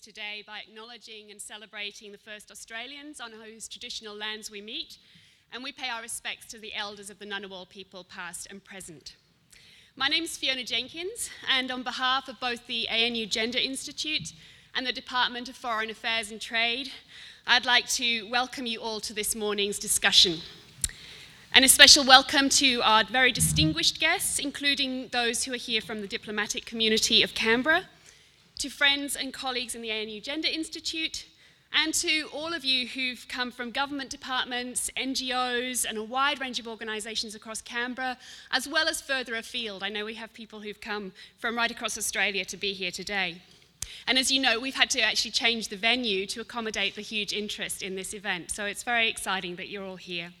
Today by acknowledging and celebrating the first Australians on whose traditional lands we meet, and we pay our respects to the elders of the Ngunnawal people, past and present. My name is Fiona Jenkins, and on behalf of both the ANU Gender Institute and the Department of Foreign Affairs and Trade, I'd like to welcome you all to this morning's discussion. And a special welcome to our very distinguished guests, including those who are here from the diplomatic community of Canberra, to friends and colleagues in the ANU Gender Institute, and to all of you who've come from government departments, NGOs, and a wide range of organisations across Canberra, as well as further afield. I know we have people who've come from right across Australia to be here today. And as you know, we've had to actually change the venue to accommodate the huge interest in this event, so it's very exciting that you're all here.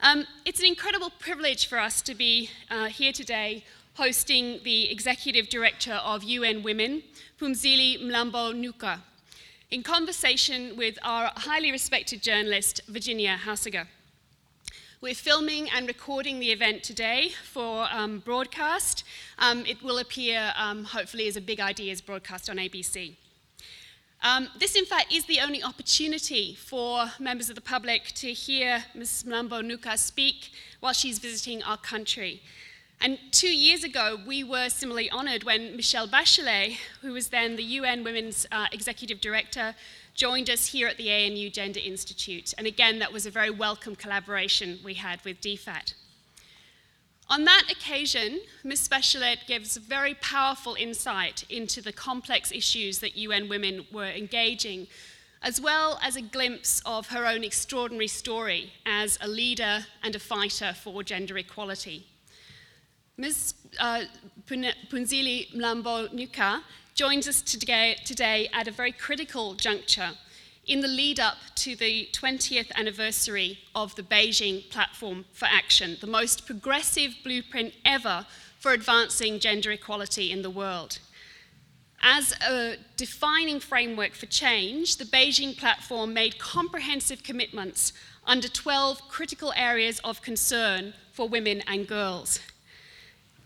Um, it's an incredible privilege for us to be uh, here today hosting the Executive Director of UN Women, Phumzile Mlambo Ngcuka, in conversation with our highly respected journalist, Virginia Haussegger. We're filming and recording the event today for um, broadcast. Um, it will appear, um, hopefully, as a Big Ideas broadcast on ABC. Um, this, in fact, is the only opportunity for members of the public to hear Ms. Mlambo Ngcuka speak while she's visiting our country. And two years ago, we were similarly honoured when Michelle Bachelet, who was then the UN Women's uh, Executive Director, joined us here at the ANU Gender Institute. And again, that was a very welcome collaboration we had with DFAT. On that occasion, Ms. Bachelet gives very powerful insight into the complex issues that UN women were engaging, as well as a glimpse of her own extraordinary story as a leader and a fighter for gender equality. Ms. Uh, Phumzile Mlambo Ngcuka joins us today, today at a very critical juncture in the lead up to the 20th anniversary of the Beijing Platform for Action, the most progressive blueprint ever for advancing gender equality in the world. As a defining framework for change, the Beijing Platform made comprehensive commitments under 12 critical areas of concern for women and girls.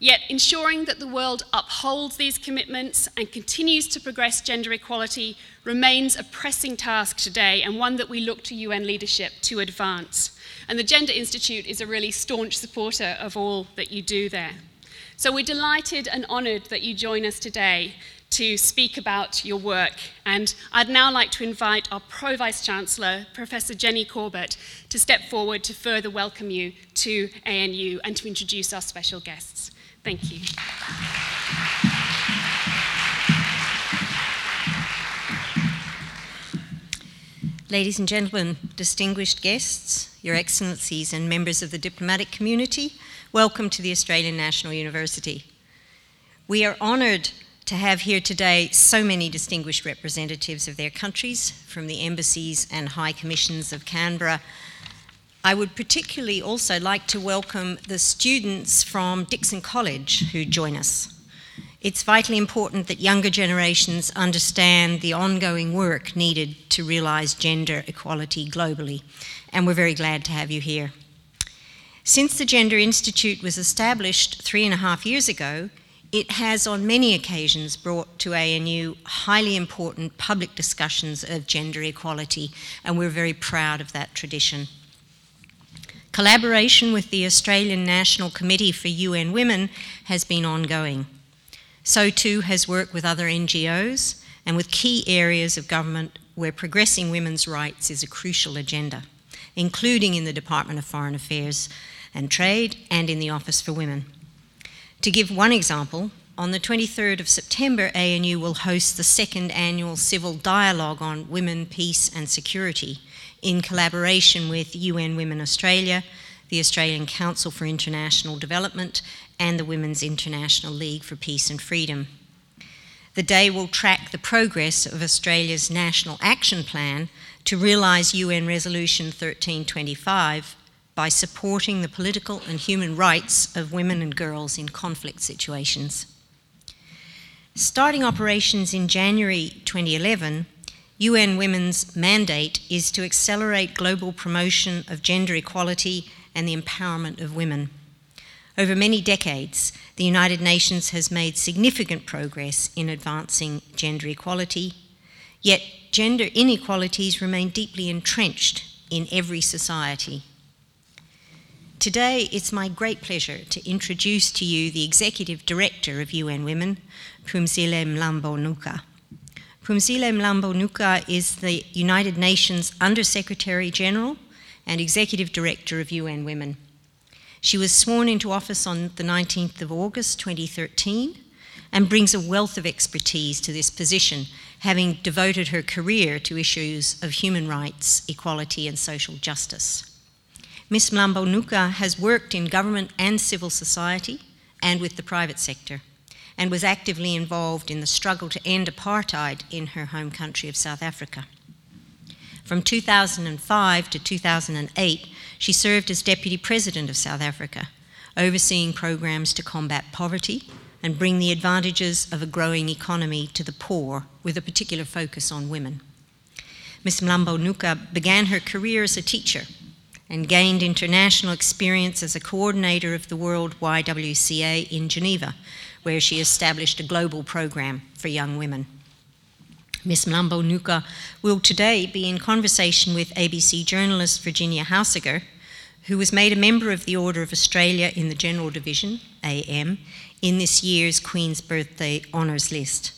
Yet, ensuring that the world upholds these commitments and continues to progress gender equality remains a pressing task today and one that we look to UN leadership to advance. And the Gender Institute is a really staunch supporter of all that you do there. So, we're delighted and honoured that you join us today to speak about your work. And I'd now like to invite our Pro Vice Chancellor, Professor Jenny Corbett, to step forward to further welcome you to ANU and to introduce our special guests. Thank you. Ladies and gentlemen, distinguished guests, Your Excellencies, and members of the diplomatic community, welcome to the Australian National University. We are honoured to have here today so many distinguished representatives of their countries from the embassies and high commissions of Canberra. I would particularly also like to welcome the students from Dickson College who join us. It's vitally important that younger generations understand the ongoing work needed to realise gender equality globally, and we're very glad to have you here. Since the Gender Institute was established three and a half years ago, it has on many occasions brought to ANU highly important public discussions of gender equality, and we're very proud of that tradition. Collaboration with the Australian National Committee for UN Women has been ongoing. So too has work with other NGOs and with key areas of government where progressing women's rights is a crucial agenda, including in the Department of Foreign Affairs and Trade and in the Office for Women. To give one example, on the 23rd of September, ANU will host the second annual Civil Dialogue on Women, Peace and Security in collaboration with UN Women Australia, the Australian Council for International Development, and the Women's International League for Peace and Freedom. The day will track the progress of Australia's National Action Plan to realise UN Resolution 1325 by supporting the political and human rights of women and girls in conflict situations. Starting operations in January 2011, UN Women's mandate is to accelerate global promotion of gender equality and the empowerment of women. Over many decades, the United Nations has made significant progress in advancing gender equality, yet, gender inequalities remain deeply entrenched in every society. Today, it's my great pleasure to introduce to you the Executive Director of UN Women, Phumzile Mlambo-Ngcuka. Phumzile Mlambo-Ngcuka is the United Nations Under Secretary General and Executive Director of UN Women. She was sworn into office on the 19th of August 2013 and brings a wealth of expertise to this position, having devoted her career to issues of human rights, equality, and social justice. Ms. Mlambo-Ngcuka has worked in government and civil society and with the private sector and was actively involved in the struggle to end apartheid in her home country of South Africa. From 2005 to 2008, she served as Deputy President of South Africa, overseeing programs to combat poverty and bring the advantages of a growing economy to the poor, with a particular focus on women. Ms. Mlambo-Ngcuka began her career as a teacher and gained international experience as a coordinator of the World YWCA in Geneva, where she established a global program for young women. Ms. Mlambo Ngcuka will today be in conversation with ABC journalist Virginia Haussegger, who was made a member of the Order of Australia in the General Division, AM, in this year's Queen's Birthday Honours List.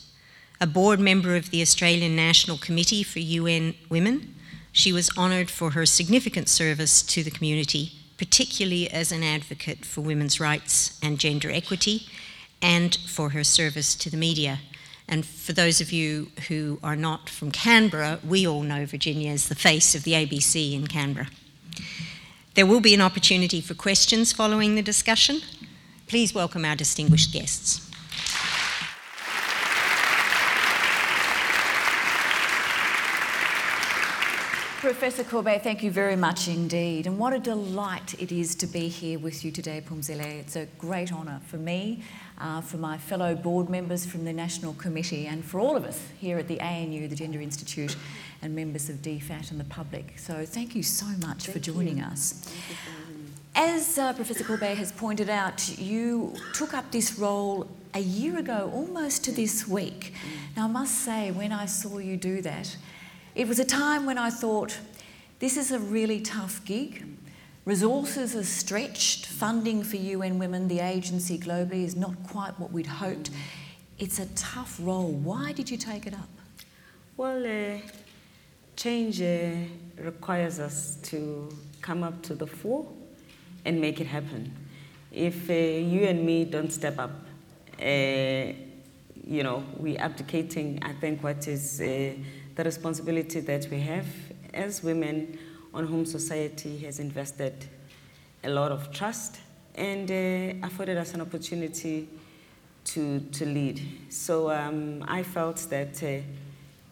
A board member of the Australian National Committee for UN Women, she was honoured for her significant service to the community, particularly as an advocate for women's rights and gender equity, and for her service to the media. And for those of you who are not from Canberra, we all know Virginia as the face of the ABC in Canberra. There will be an opportunity for questions following the discussion. Please welcome our distinguished guests. Professor Corbett, thank you very much indeed. And what a delight it is to be here with you today, Phumzile. It's a great honour for me, uh, for my fellow board members from the National Committee, and for all of us here at the ANU, the Gender Institute, and members of DFAT and the public. So thank you so much thank for joining you. us. As uh, Professor Corbett has pointed out, you took up this role a year ago, almost to this week. Mm. Now, I must say, when I saw you do that, it was a time when I thought, this is a really tough gig. Resources are stretched, funding for UN Women, the agency globally, is not quite what we'd hoped. It's a tough role. Why did you take it up? Well, uh, change uh, requires us to come up to the fore and make it happen. If uh, you and me don't step up, uh, you know, we're abdicating, I think, what is uh, the responsibility that we have as women on whom society has invested a lot of trust and uh, afforded us an opportunity to, to lead. So um, I felt that uh,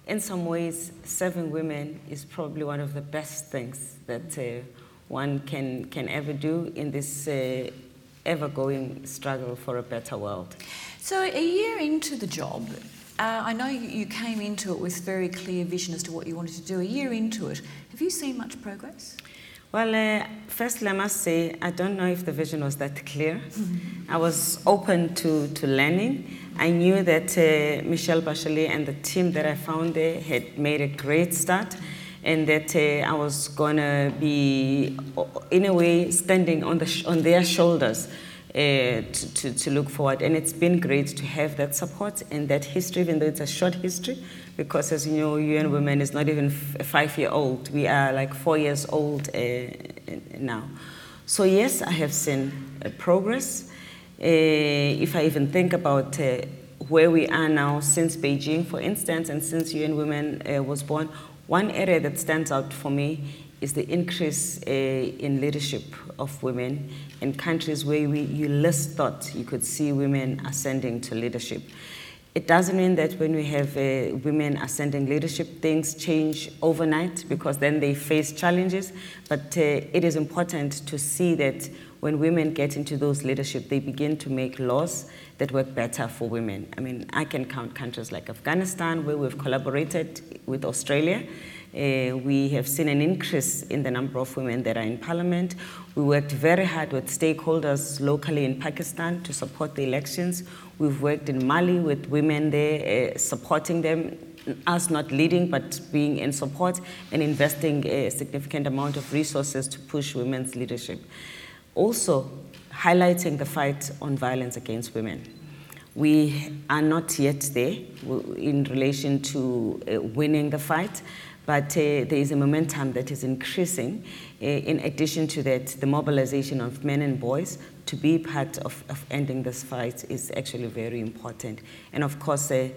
in some ways, serving women is probably one of the best things that uh, one can, can ever do in this uh, ever going struggle for a better world. So, a year into the job, uh, I know you came into it with very clear vision as to what you wanted to do. A year into it, have you seen much progress? Well, uh, firstly, I must say I don't know if the vision was that clear. I was open to, to learning. I knew that uh, Michelle Bachelet and the team that I found there had made a great start and that uh, I was going to be, in a way, standing on, the on their shoulders uh, to, to, to, look forward. And it's been great to have that support and that history, even though it's a short history, because as you know, UN Women is not even five year old. We are like four years old uh, now. So, yes, I have seen uh, progress. if I even think about uh, where we are now since Beijing, for instance, and since UN Women uh, was born, one area that stands out for me is the increase uh, in leadership of women in countries where we, you least thought you could see women ascending to leadership. It doesn't mean that when we have uh, women ascending leadership, things change overnight because then they face challenges. But uh, it is important to see that when women get into those leadership, they begin to make laws that work better for women. I mean, I can count countries like Afghanistan, where we've collaborated with Australia. Uh, we have seen an increase in the number of women that are in parliament. We worked very hard with stakeholders locally in Pakistan to support the elections. We've worked in Mali with women there, uh, supporting them, us not leading, but being in support and investing a significant amount of resources to push women's leadership. Also, highlighting the fight on violence against women. We are not yet there in relation to uh, winning the fight, but uh, there is a momentum that is increasing. Uh, in addition to that, the mobilization of men and boys to be part of, of ending this fight is actually very important. And of course, uh,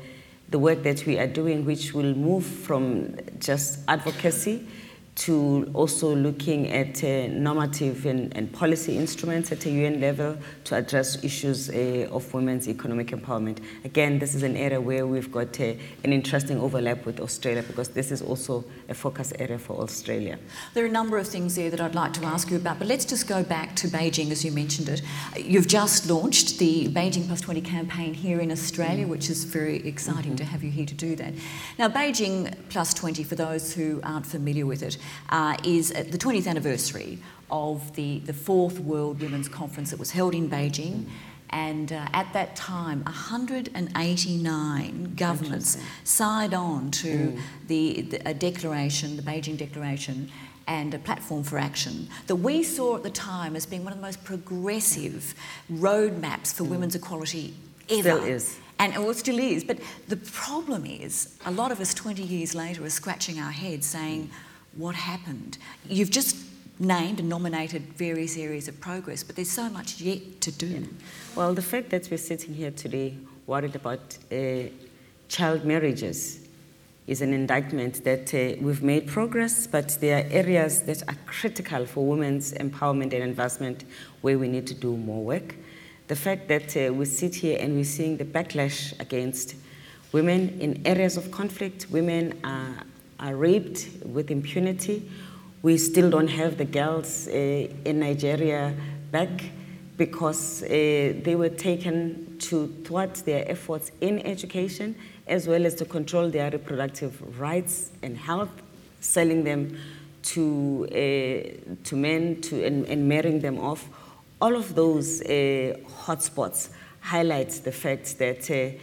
the work that we are doing, which will move from just advocacy to also looking at uh, normative and, and, policy instruments at a UN level to address issues uh, of women's economic empowerment. Again, this is an area where we've got uh, an interesting overlap with Australia because this is also a focus area for Australia. There are a number of things there that I'd like to ask you about, but let's just go back to Beijing as you mentioned it. You've just launched the Beijing Plus 20 campaign here in Australia, mm. which is very exciting mm-hmm. to have you here to do that. Now, Beijing Plus 20, for those who aren't familiar with it, uh, is the 20th anniversary of the, the fourth World Women's Conference that was held in Beijing. And uh, at that time, 189 governments signed on to mm. the, the, a declaration, the Beijing Declaration, and a platform for action that we saw at the time as being one of the most progressive roadmaps for mm. women's equality ever. Still is. And it still is. But the problem is, a lot of us 20 years later are scratching our heads saying, mm what happened. You've just named and nominated various areas of progress, but there's so much yet to do. Yeah. Well, the fact that we're sitting here today worried about uh, child marriages is an indictment that uh, we've made progress, but there are areas that are critical for women's empowerment and advancement where we need to do more work. The fact that uh, we sit here and we're seeing the backlash against women in areas of conflict, women are are raped with impunity. We still don't have the girls uh, in Nigeria back because uh, they were taken to thwart their efforts in education as well as to control their reproductive rights and health, selling them to, uh, to men to, and, and, marrying them off. All of those uh, hotspots highlights the fact that uh,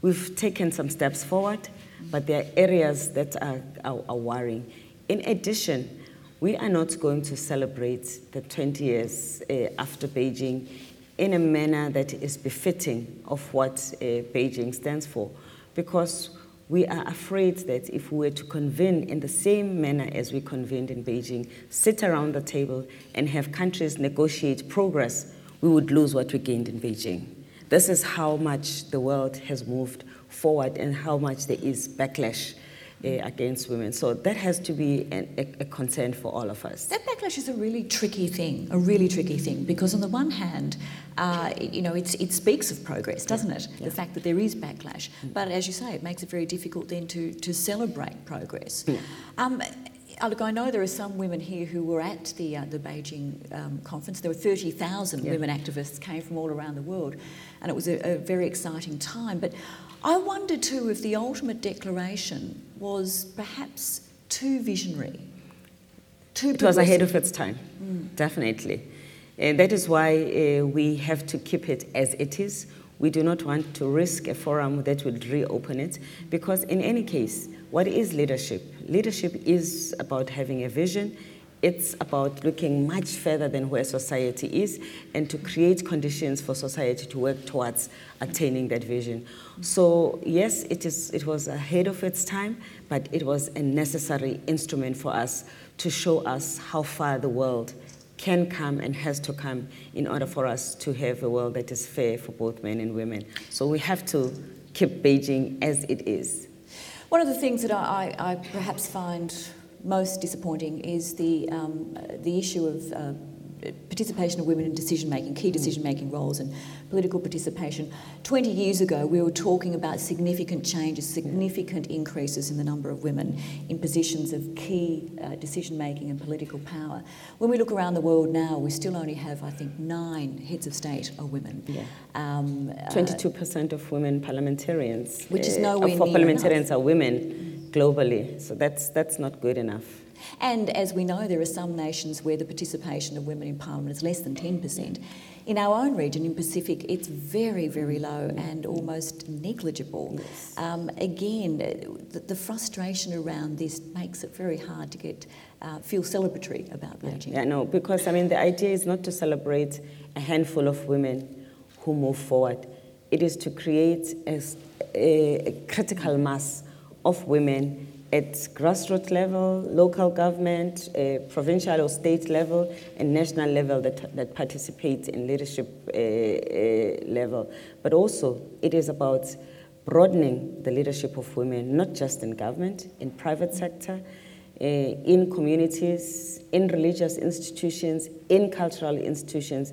we've taken some steps forward but there are areas that are, are, are worrying. In addition, we are not going to celebrate the 20 years uh, after Beijing in a manner that is befitting of what uh, Beijing stands for, because we are afraid that if we were to convene in the same manner as we convened in Beijing, sit around the table and have countries negotiate progress, we would lose what we gained in Beijing. This is how much the world has moved forward and how much there is backlash uh, against women. So that has to be an, a, a, concern for all of us. That backlash is a really tricky thing, a really tricky thing, because on the one hand, uh, you know, it speaks of progress, doesn't it? Yeah. The fact that there is backlash. Mm. But as you say, it makes it very difficult then to, to celebrate progress. Um, look, I know there are some women here who were at the, uh, the Beijing um, conference. There were 30,000 yeah. women activists came from all around the world, and it was a, a very exciting time. But I wonder too if the ultimate declaration was perhaps too visionary. Too it was ahead of its time, mm. definitely. And that is why uh, we have to keep it as it is. We do not want to risk a forum that will reopen it because, in any case, what is leadership? Leadership is about having a vision it's about looking much further than where society is and to create conditions for society to work towards attaining that vision. So, yes, it, is, it was ahead of its time, but it was a necessary instrument for us to show us how far the world can come and has to come in order for us to have a world that is fair for both men and women. So we have to keep Beijing as it is. One of the things that I, I, perhaps find most disappointing is the, um, the issue of uh, participation of women in decision making, key decision making roles, and political participation. 20 years ago, we were talking about significant changes, significant increases in the number of women in positions of key uh, decision making and political power. When we look around the world now, we still only have, I think, nine heads of state are women. Yeah. Um, 22% uh, of women parliamentarians, which is uh, nowhere for near parliamentarians enough. are women globally. So that's that's not good enough. And as we know, there are some nations where the participation of women in parliament is less than 10%. In our own region, in Pacific, it's very, very low and almost negligible. Yes. Um, again, the, the, frustration around this makes it very hard to get uh, feel celebratory about Beijing. Yeah, no, because I mean the idea is not to celebrate a handful of women who move forward. It is to create a, a critical mass of women at grassroots level, local government, uh, provincial or state level, and national level that, that participate in leadership uh, uh, level. But also, it is about broadening the leadership of women, not just in government, in private sector, uh, in communities, in religious institutions, in cultural institutions,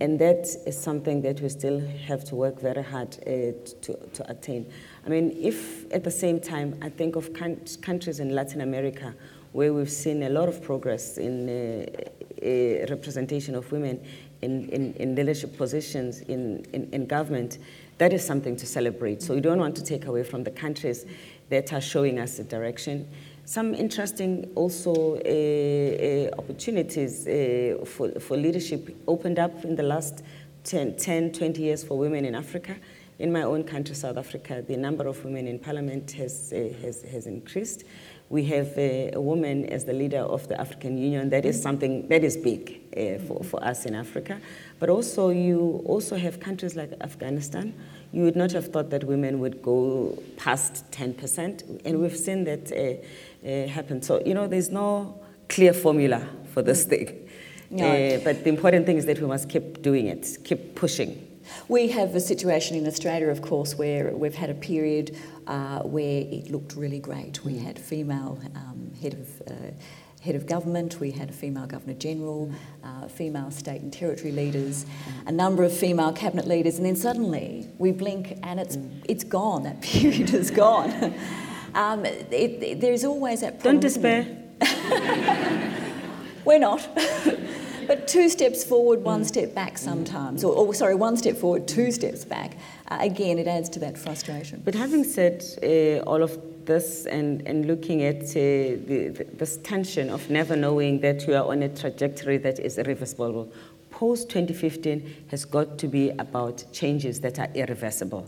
and that is something that we still have to work very hard uh, to, to attain. I mean, if at the same time I think of countries in Latin America where we've seen a lot of progress in uh, representation of women in, in, in leadership positions in, in, in, government, that is something to celebrate. So we don't want to take away from the countries that are showing us the direction. Some interesting also uh, uh, opportunities uh, for, for leadership opened up in the last 10, 10, 20 years for women in Africa. In my own country, South Africa, the number of women in parliament has, uh, has, has increased. We have a, a, woman as the leader of the African Union. That is something that is big uh, for, for us in Africa. But also, you also have countries like Afghanistan. You would not have thought that women would go past 10%, and we've seen that uh, uh, happen. So, you know, there's no clear formula for this thing. No. Uh, but the important thing is that we must keep doing it, keep pushing. We have a situation in Australia, of course, where we've had a period uh, where it looked really great. We had female um, head of uh, head of government, we had a female governor general, uh, female state and territory leaders, a number of female cabinet leaders, and then suddenly we blink and it's it's gone. That period is gone. um, it, it, there's always that. Don't despair. We're not. But two steps forward, one step back sometimes, or, or sorry, one step forward, two steps back. Uh, again, it adds to that frustration. But having said uh, all of this and, and looking at uh, the, the, this tension of never knowing that you are on a trajectory that is irreversible, post 2015 has got to be about changes that are irreversible.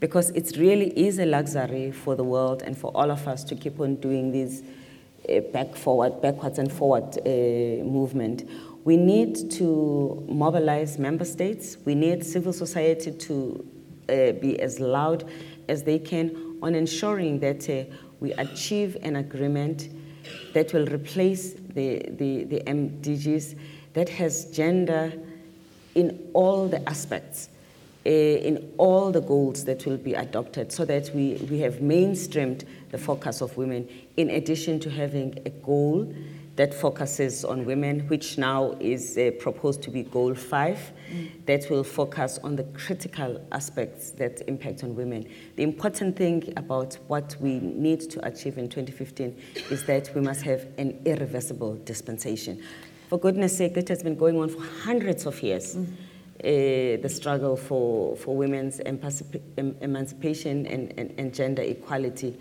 Because it really is a luxury for the world and for all of us to keep on doing this uh, back forward, backwards and forward uh, movement we need to mobilize member states. We need civil society to uh, be as loud as they can on ensuring that uh, we achieve an agreement that will replace the, the, the MDGs that has gender in all the aspects, uh, in all the goals that will be adopted, so that we, we have mainstreamed the focus of women, in addition to having a goal that focuses on women, which now is uh, proposed to be goal five, mm. that will focus on the critical aspects that impact on women. The important thing about what we need to achieve in 2015 is that we must have an irreversible dispensation. For goodness sake, that has been going on for hundreds of years. Mm. Uh, the struggle for, for women's emancipation and, and, and gender equality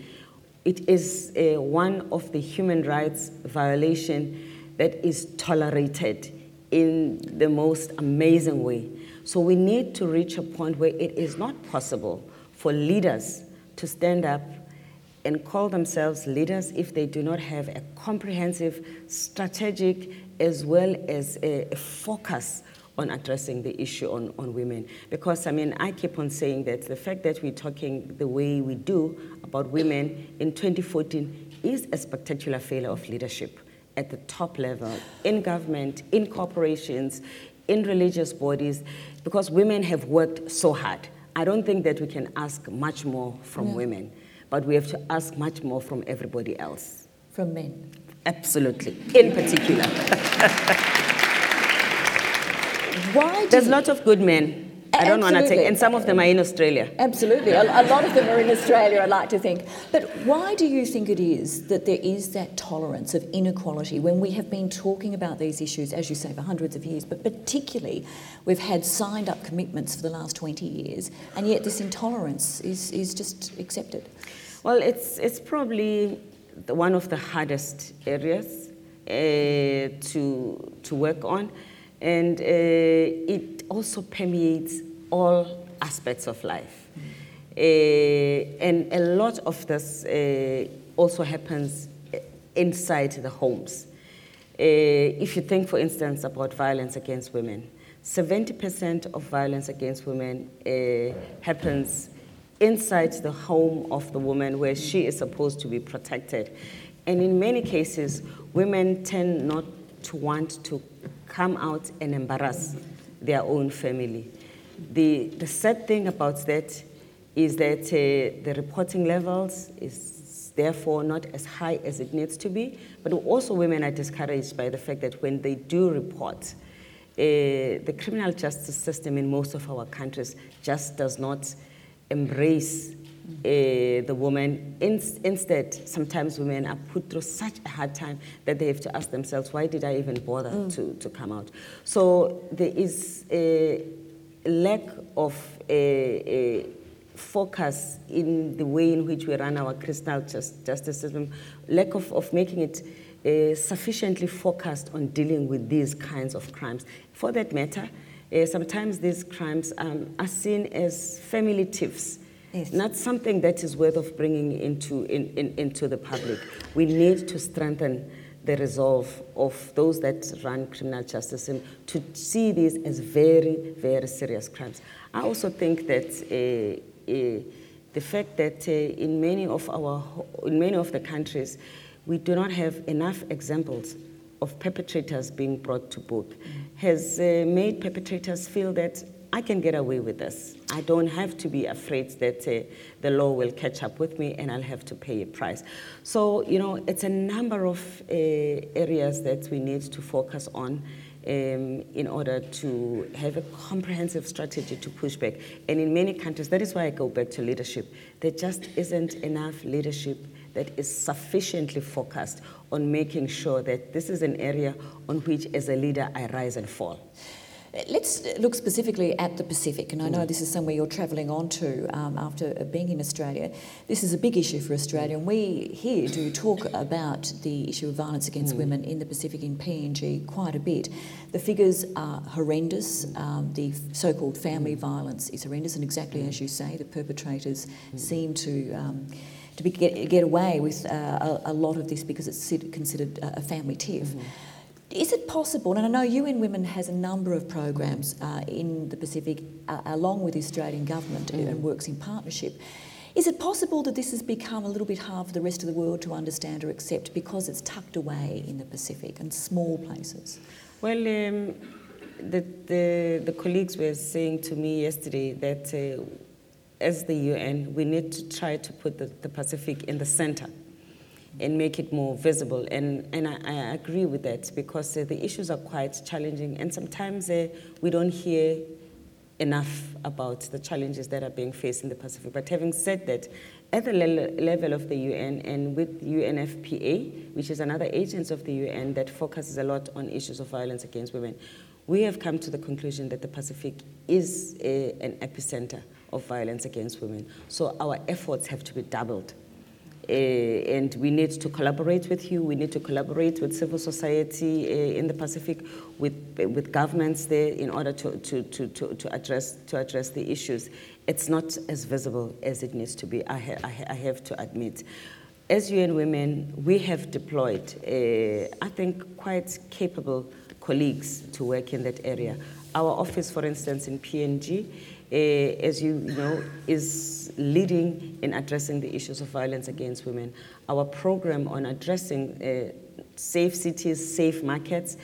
it is one of the human rights violation that is tolerated in the most amazing way. So we need to reach a point where it is not possible for leaders to stand up and call themselves leaders if they do not have a comprehensive, strategic, as well as a, a focus on addressing the issue on, on women. Because, I mean, I keep on saying that the fact that we're talking the way we do about women in 2014 is a spectacular failure of leadership at the top level, in government, in corporations, in religious bodies, because women have worked so hard. I don't think that we can ask much more from No. women, but we have to ask much more from everybody else. From men. Absolutely, in particular. Why do There's you- lots of good men. I don't want to take, and some of them are in Australia. Absolutely. A, a lot of them are in Australia, I'd like to think. But why do you think it is that there is that tolerance of inequality when we have been talking about these issues, as you say, for hundreds of years, but particularly we've had signed up commitments for the last 20 years, and yet this intolerance is, is just accepted? Well, it's, it's probably the, one of the hardest areas uh, to, to work on, and uh, it also permeates all aspects of life. Uh, and a lot of this uh, also happens inside the homes. If you think, for instance, about violence against women, 70% of violence against women happens inside the home of the woman where she is supposed to be protected. And in many cases, women tend not to want to come out and embarrass their own family. The, the sad thing about that is that uh, the reporting levels is therefore not as high as it needs to be, but also women are discouraged by the fact that when they do report, uh, the criminal justice system in most of our countries just does not embrace uh, the woman. In, instead, sometimes women are put through such a hard time that they have to ask themselves, why did I even bother to, to come out? So there is a lack of a, a focus in the way in which we run our criminal just, justice system, lack of, of making it uh, sufficiently focused on dealing with these kinds of crimes. For that matter, uh, sometimes these crimes um, are seen as family tiffs. Yes. Not something that is worth of bringing into, in, in, into the public. We need to strengthen the resolve of those that run criminal justice system to see these as very, very serious crimes. I also think that uh, uh, the fact that uh, in many of our, in many of the countries, we do not have enough examples of perpetrators being brought to book has uh, made perpetrators feel that I can get away with this. I don't have to be afraid that uh, the law will catch up with me and I'll have to pay a price. So, you know, it's a number of uh, areas that we need to focus on um, in order to have a comprehensive strategy to push back. And in many countries, that is why I go back to leadership. There just isn't enough leadership that is sufficiently focused on making sure that this is an area on which, as a leader, I rise and fall. Let's look specifically at the Pacific, and I know this is somewhere you're travelling on to um, after being in Australia. This is a big issue for Australia, and we here do talk about the issue of violence against women in the Pacific in PNG quite a bit. The figures are horrendous. Um, the so called family violence is horrendous, and exactly as you say, the perpetrators seem to. Um, to be, get, get away with uh, a, a lot of this because it's considered a a family tiff. Is it possible, and I know UN Women has a number of programs uh, in the Pacific uh, along with the Australian government and works in partnership. Is it possible that this has become a little bit hard for the rest of the world to understand or accept because it's tucked away in the Pacific and small places? Well, um, the, the, the colleagues were saying to me yesterday that uh, as the UN, we need to try to put the, the Pacific in the center and make it more visible. And, and I, I agree with that because uh, the issues are quite challenging, and sometimes uh, we don't hear enough about the challenges that are being faced in the Pacific. But having said that, at the le- level of the UN and with UNFPA, which is another agency of the UN that focuses a lot on issues of violence against women, we have come to the conclusion that the Pacific is a, an epicenter of violence against women. So our efforts have to be doubled. Uh, and we need to collaborate with you. We need to collaborate with civil society uh, in the Pacific, with, with governments there, in order to, to, to, to, to, address, to address the issues. It's not as visible as it needs to be, I, ha- I, ha- I have to admit. As UN Women, we have deployed, uh, I think, quite capable colleagues to work in that area. Our office, for instance, in PNG, Uh, as you know, is leading in addressing the issues of violence against women. Our program on addressing uh, safe cities, safe markets,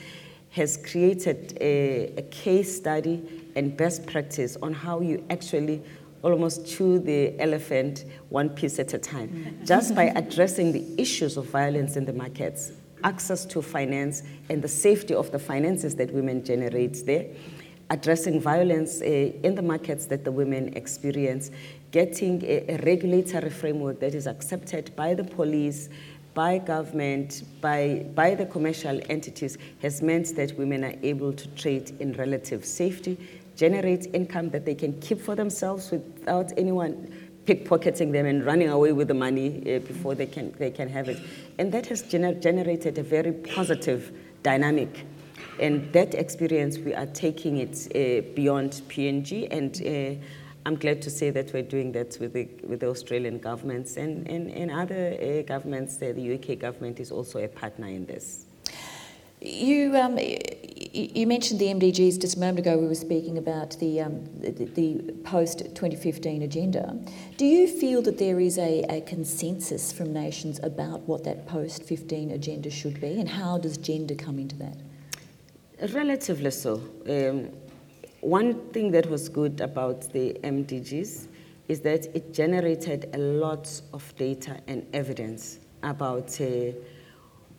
has created a, a, case study and best practice on how you actually almost chew the elephant one piece at a time. Mm. Just by addressing the issues of violence in the markets, access to finance, and the safety of the finances that women generate there, addressing violence uh, in the markets that the women experience, getting a, a regulatory framework that is accepted by the police, by government, by, by the commercial entities, has meant that women are able to trade in relative safety, generate income that they can keep for themselves without anyone pickpocketing them and running away with the money uh, before they can, they can have it. And that has gener- generated a very positive dynamic. And that experience, we are taking it uh, beyond PNG. And uh, I'm glad to say that we're doing that with the, with the Australian governments and, and, and other uh, governments. the UK government is also a partner in this. You, um, you mentioned the MDGs just a moment ago. We were speaking about the, um, the, the post 2015 agenda. Do you feel that there is a, a consensus from nations about what that post 15 agenda should be, and how does gender come into that? Relatively so. Um, one thing that was good about the MDGs is that it generated a lot of data and evidence about. Uh,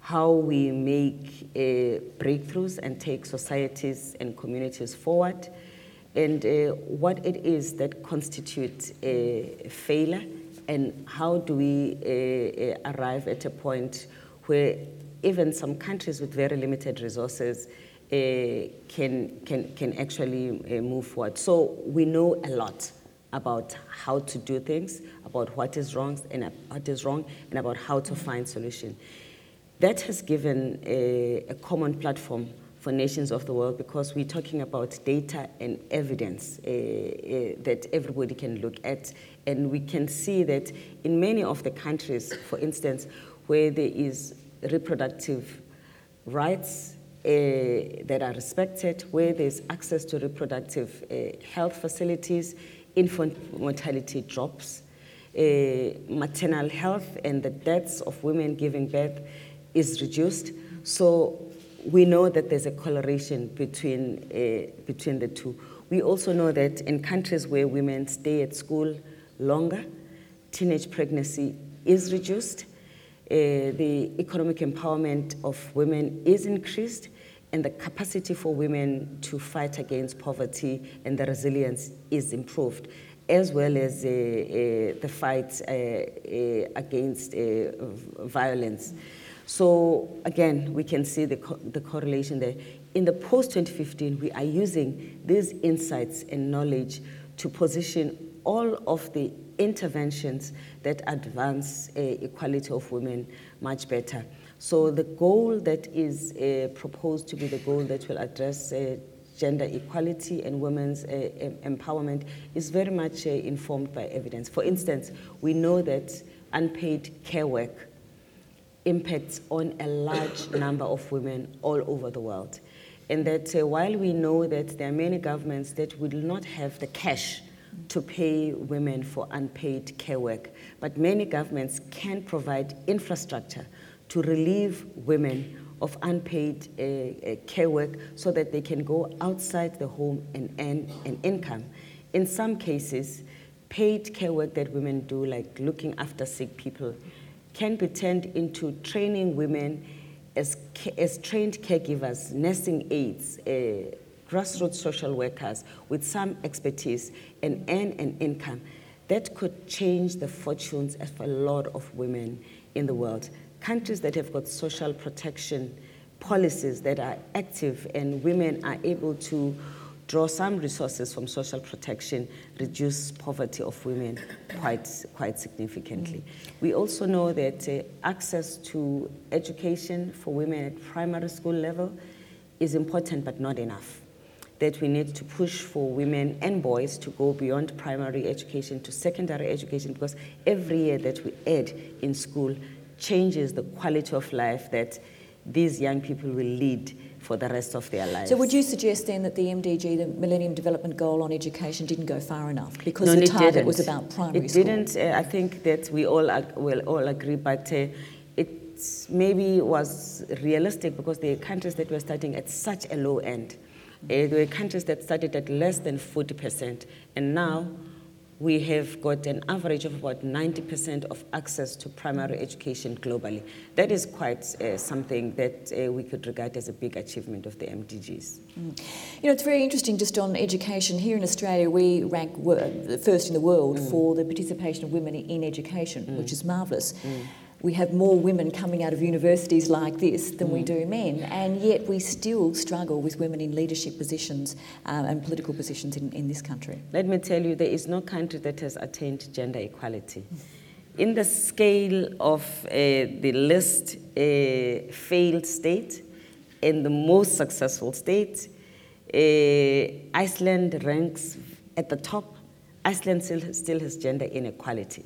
how we make uh, breakthroughs and take societies and communities forward, and uh, what it is that constitutes a failure, and how do we uh, uh, arrive at a point where even some countries with very limited resources can, can, can actually uh, move forward. So we know a lot about how to do things, about what is wrong and what is wrong, and about how to find solution. That has given a, a common platform for nations of the world because we're talking about data and evidence uh, uh, that everybody can look at. And we can see that in many of the countries, for instance, where there is reproductive rights uh, that are respected, where there's access to reproductive uh, health facilities, infant mortality drops, uh, maternal health and the deaths of women giving birth is reduced. So we know that there's a correlation between, between the two. We also know that in countries where women stay at school longer, teenage pregnancy is reduced, the economic empowerment of women is increased, and the capacity for women to fight against poverty and the resilience is improved, as well as uh, uh, the fight uh, uh, against uh, violence. So again, we can see the, co- the correlation there. In the post 2015, we are using these insights and knowledge to position all of the interventions that advance uh, equality of women much better. So the goal that is uh, proposed to be the goal that will address uh, gender equality and women's uh, empowerment is very much uh, informed by evidence. For instance, we know that unpaid care work impacts on a large number of women all over the world. And that uh, while we know that there are many governments that will not have the cash to pay women for unpaid care work, but many governments can provide infrastructure to relieve women of unpaid uh, uh, care work so that they can go outside the home and earn an income. In some cases, paid care work that women do, like looking after sick people, can be turned into training women as, as trained caregivers, nursing aides, uh, grassroots social workers with some expertise and earn an income that could change the fortunes of a lot of women in the world. Countries that have got social protection policies that are active and women are able to draw some resources from social protection, reduce poverty of women quite, quite significantly. We also know that uh, access to education for women at primary school level is important but not enough. That we need to push for women and boys to go beyond primary education to secondary education because every year that we add in school changes the quality of life that these young people will lead for the rest of their lives. So would you suggest then that the MDG, the Millennium Development Goal on education, didn't go far enough because No, the target didn't. was about primary It school? didn't. Uh, I think that we all ag- will all agree, but uh, it maybe was realistic because the countries that were starting at such a low end. Uh, there were countries that started at less than 40%, and now we have got an average of about 90% of access to primary education globally. That is quite uh, something that uh, we could regard as a big achievement of the MDGs. You know, it's very interesting just on education. Here in Australia, we rank first in the world Mm. for the participation of women in education, which is marvellous. We have more women coming out of universities like this than Mm. we do men, and yet we still struggle with women in leadership positions um, and political positions in, in this country. Let me tell you, there is no country that has attained gender equality. In the scale of uh, the least uh, failed state and the most successful state, uh, Iceland ranks at the top. Iceland still, still has gender inequality.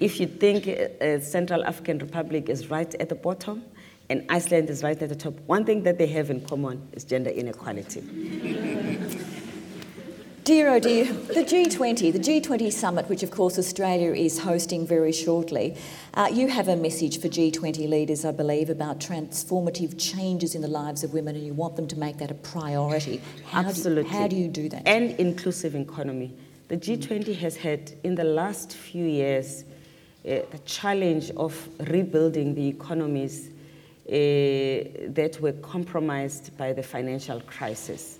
If you think uh, Central African Republic is right at the bottom and Iceland is right at the top, one thing that they have in common is gender inequality. Dear oh dear, the G20, the G20 summit, which of course Australia is hosting very shortly, uh, you have a message for G20 leaders, I believe, about transformative changes in the lives of women and you want them to make that a priority. How Absolutely. Do, how do you do that? And inclusive economy. The G20 has had, in the last few years, the challenge of rebuilding the economies uh, that were compromised by the financial crisis.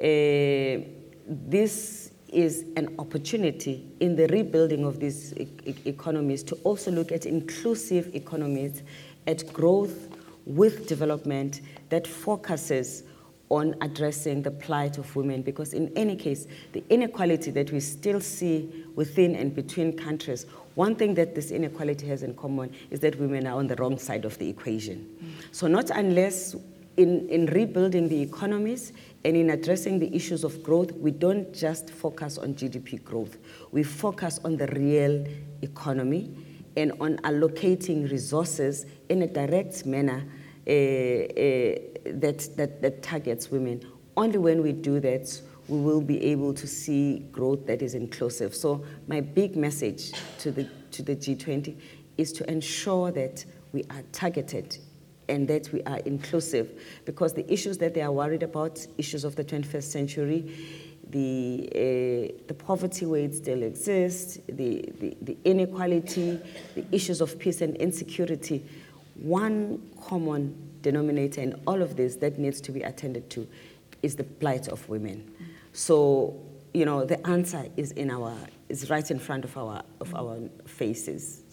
Uh, this is an opportunity in the rebuilding of these e- economies to also look at inclusive economies, at growth with development that focuses on addressing the plight of women because in any case the inequality that we still see within and between countries one thing that this inequality has in common is that women are on the wrong side of the equation mm. so not unless in, in rebuilding the economies and in addressing the issues of growth, we don't just focus on GDP growth. We focus on the real economy and on allocating resources in a direct manner that, that, that targets women. Only when we do that, we will be able to see growth that is inclusive. So my big message to the, to the G20 is to ensure that we are targeted and that we are inclusive because the issues that they are worried about, issues of the 21st century, the, uh, the poverty where still exists, the, the, the inequality, the issues of peace and insecurity, one common denominator in all of this that needs to be attended to is the plight of women. So, you know, the answer is in our, is right in front of our, of our faces.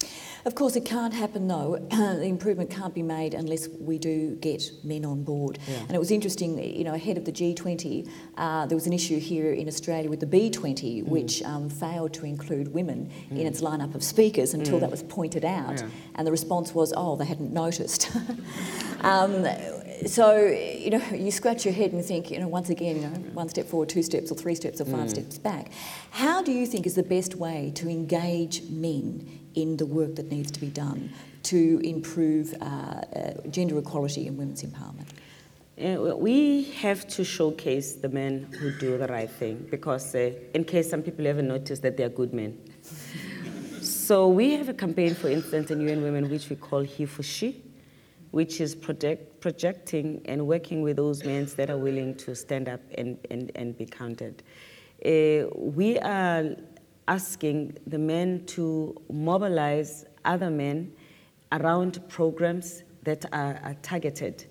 Of course, it can't happen though. the improvement can't be made unless we do get men on board. Yeah. And it was interesting, you know, ahead of the G20, uh, there was an issue here in Australia with the B20, which um, failed to include women in its lineup of speakers until that was pointed out. Yeah. And the response was, oh, they hadn't noticed. um, so, you know, you scratch your head and think, you know, once again, you know, one step forward, two steps, or three steps, or five steps back. How do you think is the best way to engage men in the work that needs to be done to improve uh, uh, gender equality and women's empowerment? Uh, we have to showcase the men who do the right thing because, uh, in case some people haven't noticed, that they are good men. so we have a campaign, for instance, in UN Women, which we call He for She, which is project, projecting and working with those men that are willing to stand up and, and, and be counted. Uh, we are asking the men to mobilize other men around programs that are, are targeted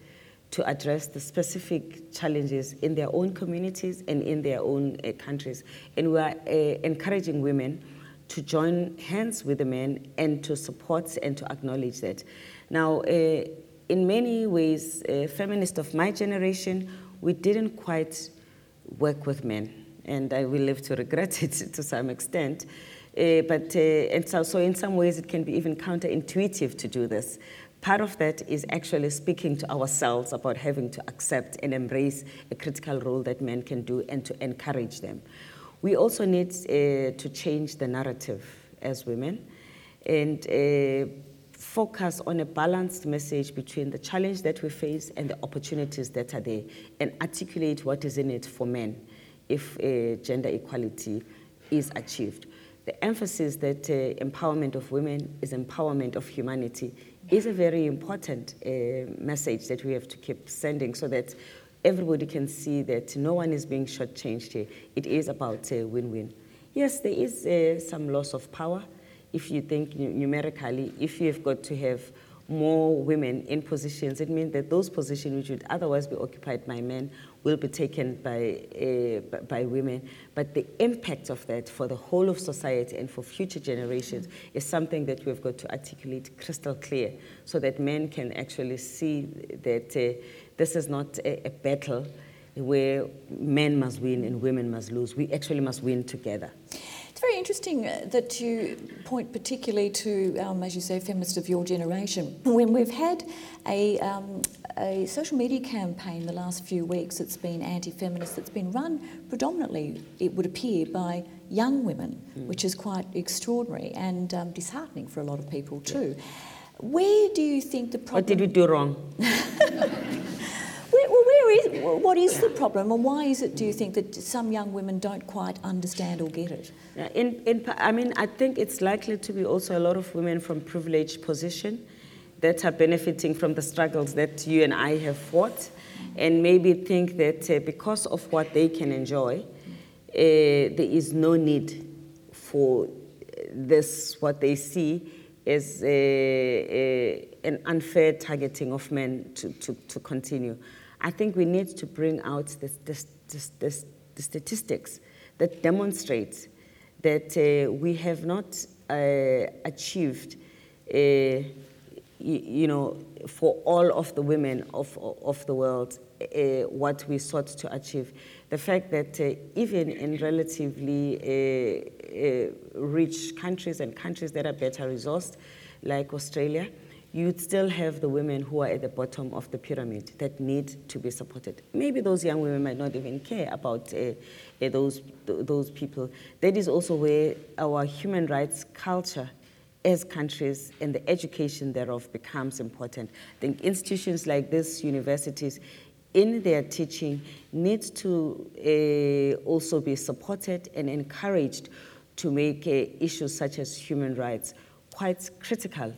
to address the specific challenges in their own communities and in their own uh, countries. And we are uh, encouraging women to join hands with the men and to support and to acknowledge that. Now, uh, in many ways, feminists of my generation, we didn't quite work with men, and I will live to regret it to some extent. Uh, but uh, and so, so in some ways, it can be even counterintuitive to do this. Part of that is actually speaking to ourselves about having to accept and embrace a critical role that men can do and to encourage them. We also need uh, to change the narrative as women. And uh, focus on a balanced message between the challenge that we face and the opportunities that are there and articulate what is in it for men if uh, gender equality is achieved. The emphasis that uh, empowerment of women is empowerment of humanity is a very important uh, message that we have to keep sending so that everybody can see that no one is being shortchanged here. It is about a win-win. Yes, there is uh, some loss of power. If you think numerically, if you have got to have more women in positions, it means that those positions which would otherwise be occupied by men will be taken by, uh, by women. But the impact of that for the whole of society and for future generations is something that we've got to articulate crystal clear so that men can actually see that uh, this is not a, a battle where men must win and women must lose. We actually must win together. It's very interesting uh, that you point particularly to, um, as you say, feminists of your generation. When we've had a, um, a social media campaign the last few weeks that's been anti-feminist, that's been run predominantly, it would appear, by young women, mm. which is quite extraordinary and um, disheartening for a lot of people too. Yeah. Where do you think the problem... What did we do wrong? where is, what is the problem and why is it, do you think, that some young women don't quite understand or get it? In, in, I mean, I think it's likely to be also a lot of women from privileged position that are benefiting from the struggles that you and I have fought and maybe think that uh, because of what they can enjoy, uh, there is no need for this, what they see as a, a, an unfair targeting of men to, to, to continue. I think we need to bring out the, the, the, the statistics that demonstrate that uh, we have not uh, achieved, uh, you, you, know, for all of the women of, of the world, uh, what we sought to achieve. The fact that uh, even in relatively uh, rich countries and countries that are better resourced, like Australia, you'd still have the women who are at the bottom of the pyramid that need to be supported. Maybe those young women might not even care about uh, uh, those, th those people. That is also where our human rights culture as countries and the education thereof becomes important. I think institutions like this, universities, in their teaching need to uh, also be supported and encouraged to make uh, issues such as human rights quite critical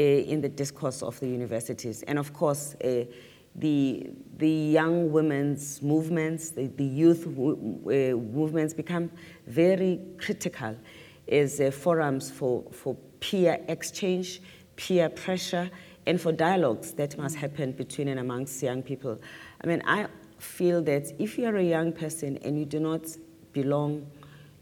in the discourse of the universities. And of course, uh, the, the young women's movements, the, the youth uh, movements become very critical as forums for, for peer exchange, peer pressure, and for dialogues that must happen between and amongst young people. I mean, I feel that if you're a young person and you do not belong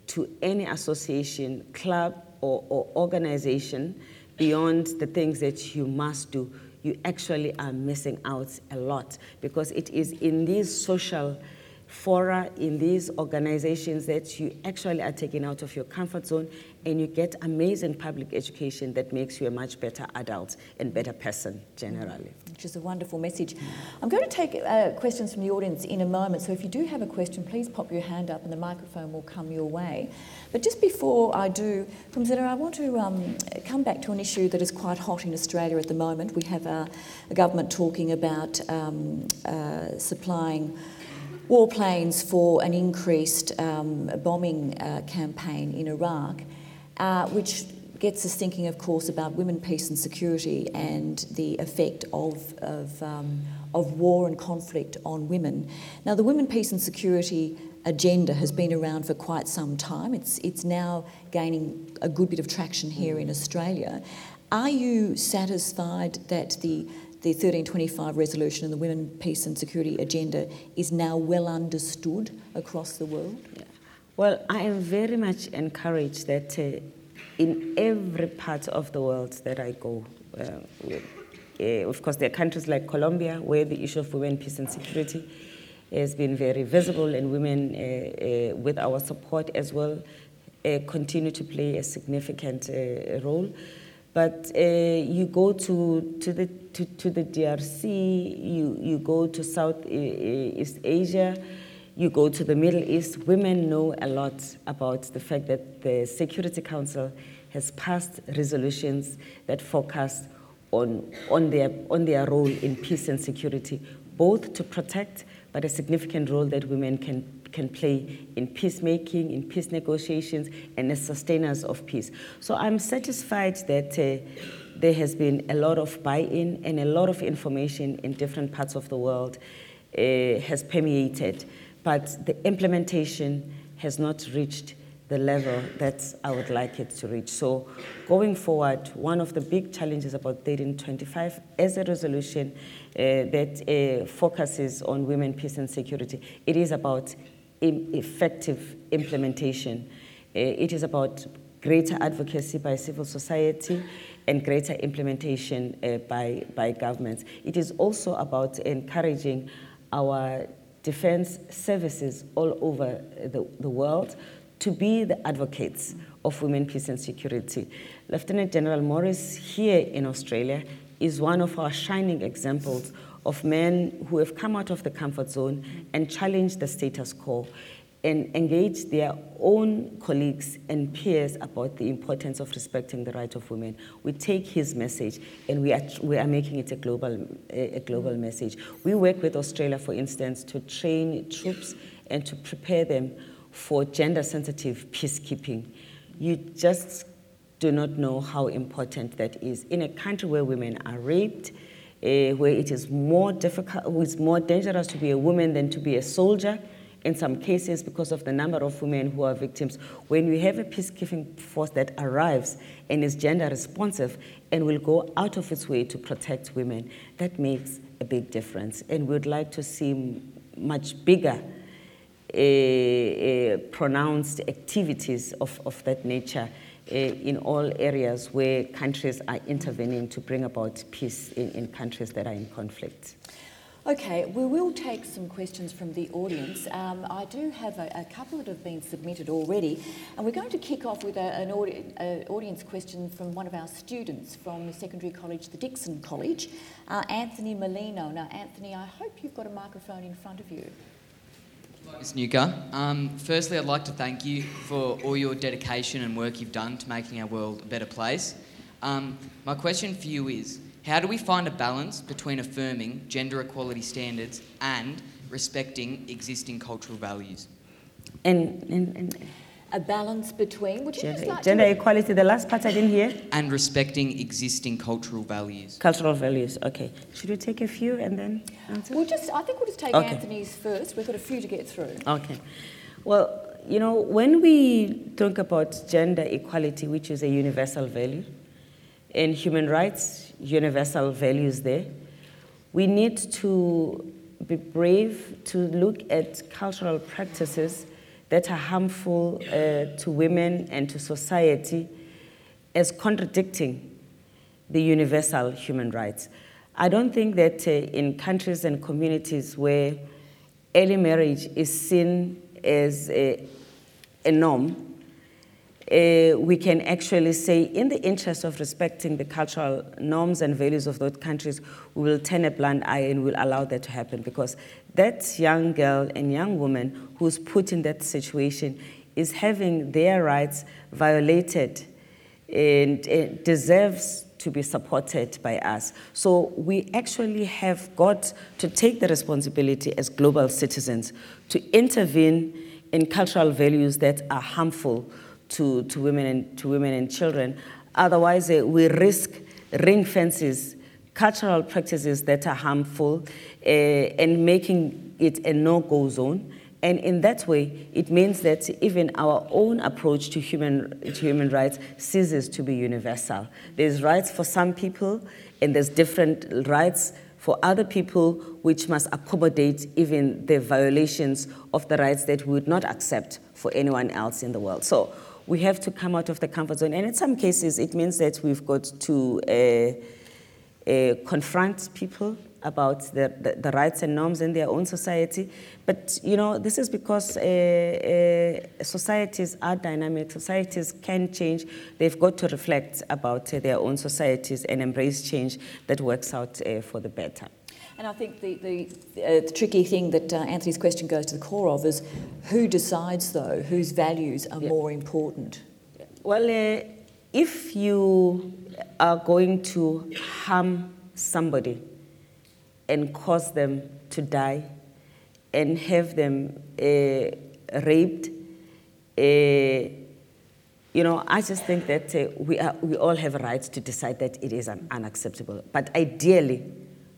to any association, club, or, or organization, beyond the things that you must do, you actually are missing out a lot because it is in these social fora, in these organizations that you actually are taken out of your comfort zone and you get amazing public education that makes you a much better adult and better person generally. Which is a wonderful message. I'm going to take uh, questions from the audience in a moment, so if you do have a question, please pop your hand up and the microphone will come your way. But just before I do, Phumzile, I want to um, come back to an issue that is quite hot in Australia at the moment. We have a, a government talking about um, uh, supplying warplanes for an increased um, bombing uh, campaign in Iraq uh, which gets us thinking, of course, about women, peace and security and the effect of, of, um, of war and conflict on women. Now, the women, peace and security agenda has been around for quite some time. It's, it's now gaining a good bit of traction here in Australia. Are you satisfied that the the 1325 resolution and the women, peace and security agenda is now well understood across the world? Well, I am very much encouraged that uh, in every part of the world that I go, uh, uh, of course, there are countries like Colombia where the issue of women, peace, and security has been very visible, and women, uh, uh, with our support as well, continue to play a significant role. But you go to, to, the, to, to the DRC, you, you go to Southeast Asia, you go to the Middle East, women know a lot about the fact that the Security Council has passed resolutions that focus on, on, their, on their role in peace and security, both to protect, but a significant role that women can, can play in peacemaking, in peace negotiations, and as sustainers of peace. So I'm satisfied that uh, there has been a lot of buy in and a lot of information in different parts of the world uh, has permeated, but the implementation has not reached the level that I would like it to reach. So, going forward, one of the big challenges about 1325 as a resolution uh, that uh, focuses on women, peace, and security, it is about effective implementation. Uh, it is about greater advocacy by civil society and greater implementation uh, by, by governments. It is also about encouraging our defense services all over the, the world to be the advocates of women, peace, and security. Lieutenant General Morrison here in Australia is one of our shining examples of men who have come out of the comfort zone and challenged the status quo and engage their own colleagues and peers about the importance of respecting the rights of women. We take his message and we are, we are making it a global, a global message. We work with Australia, for instance, to train troops and to prepare them for gender sensitive peacekeeping. You just do not know how important that is. In a country where women are raped, uh, where it is more difficult, it's more dangerous to be a woman than to be a soldier, in some cases because of the number of women who are victims. When we have a peacekeeping force that arrives and is gender responsive and will go out of its way to protect women, that makes a big difference. And we'd like to see much bigger uh, pronounced activities of, of that nature uh, in all areas where countries are intervening to bring about peace in, in countries that are in conflict. Okay, we will take some questions from the audience. Um, I do have a, a, couple that have been submitted already, and we're going to kick off with a, an audi- a audience question from one of our students from the secondary college, the Dickson College, uh, Anthony Molino. Now, Anthony, I hope you've got a microphone in front of you. Ms. Ngcuka. Um, firstly, I'd like to thank you for all your dedication and work you've done to making our world a better place. Um, my question for you is how do we find a balance between affirming gender equality standards and respecting existing cultural values? And, and, and a balance between would you gender, like gender equality. The last part I didn't hear. And respecting existing cultural values. Cultural values. Okay. Should we take a few and then answer? We'll just. I think we'll just take okay. Anthony's first. We've got a few to get through. Okay. Well, you know, when we talk about gender equality, which is a universal value, and human rights, universal values there, we need to be brave to look at cultural practices that are harmful uh, to women and to society as contradicting the universal human rights. I don't think that uh, in countries and communities where early marriage is seen as a, a norm, uh, we can actually say, in the interest of respecting the cultural norms and values of those countries, we will turn a blind eye and will allow that to happen because that young girl and young woman who's put in that situation is having their rights violated and it deserves to be supported by us. So we actually have got to take the responsibility as global citizens to intervene in cultural values that are harmful to, to, women, and, to women and children. Otherwise, uh, we risk ring fences, cultural practices that are harmful, uh, and making it a no go zone. And in that way, it means that even our own approach to human, to human rights ceases to be universal. There's rights for some people, and there's different rights for other people, which must accommodate even the violations of the rights that we would not accept for anyone else in the world. So we have to come out of the comfort zone. And in some cases, it means that we've got to uh, uh, confront people about the, the, the, rights and norms in their own society. But, you know, this is because uh, uh societies are dynamic, societies can change. They've got to reflect about their own societies and embrace change that works out uh, for the better. And I think the, the, uh, the tricky thing that uh, Anthony's question goes to the core of is who decides, though, whose values are yeah. more important? Well, uh, if you are going to harm somebody and cause them to die and have them uh, raped, uh, you know, I just think that uh, we, are, we all have a right to decide that it is un- unacceptable. But ideally,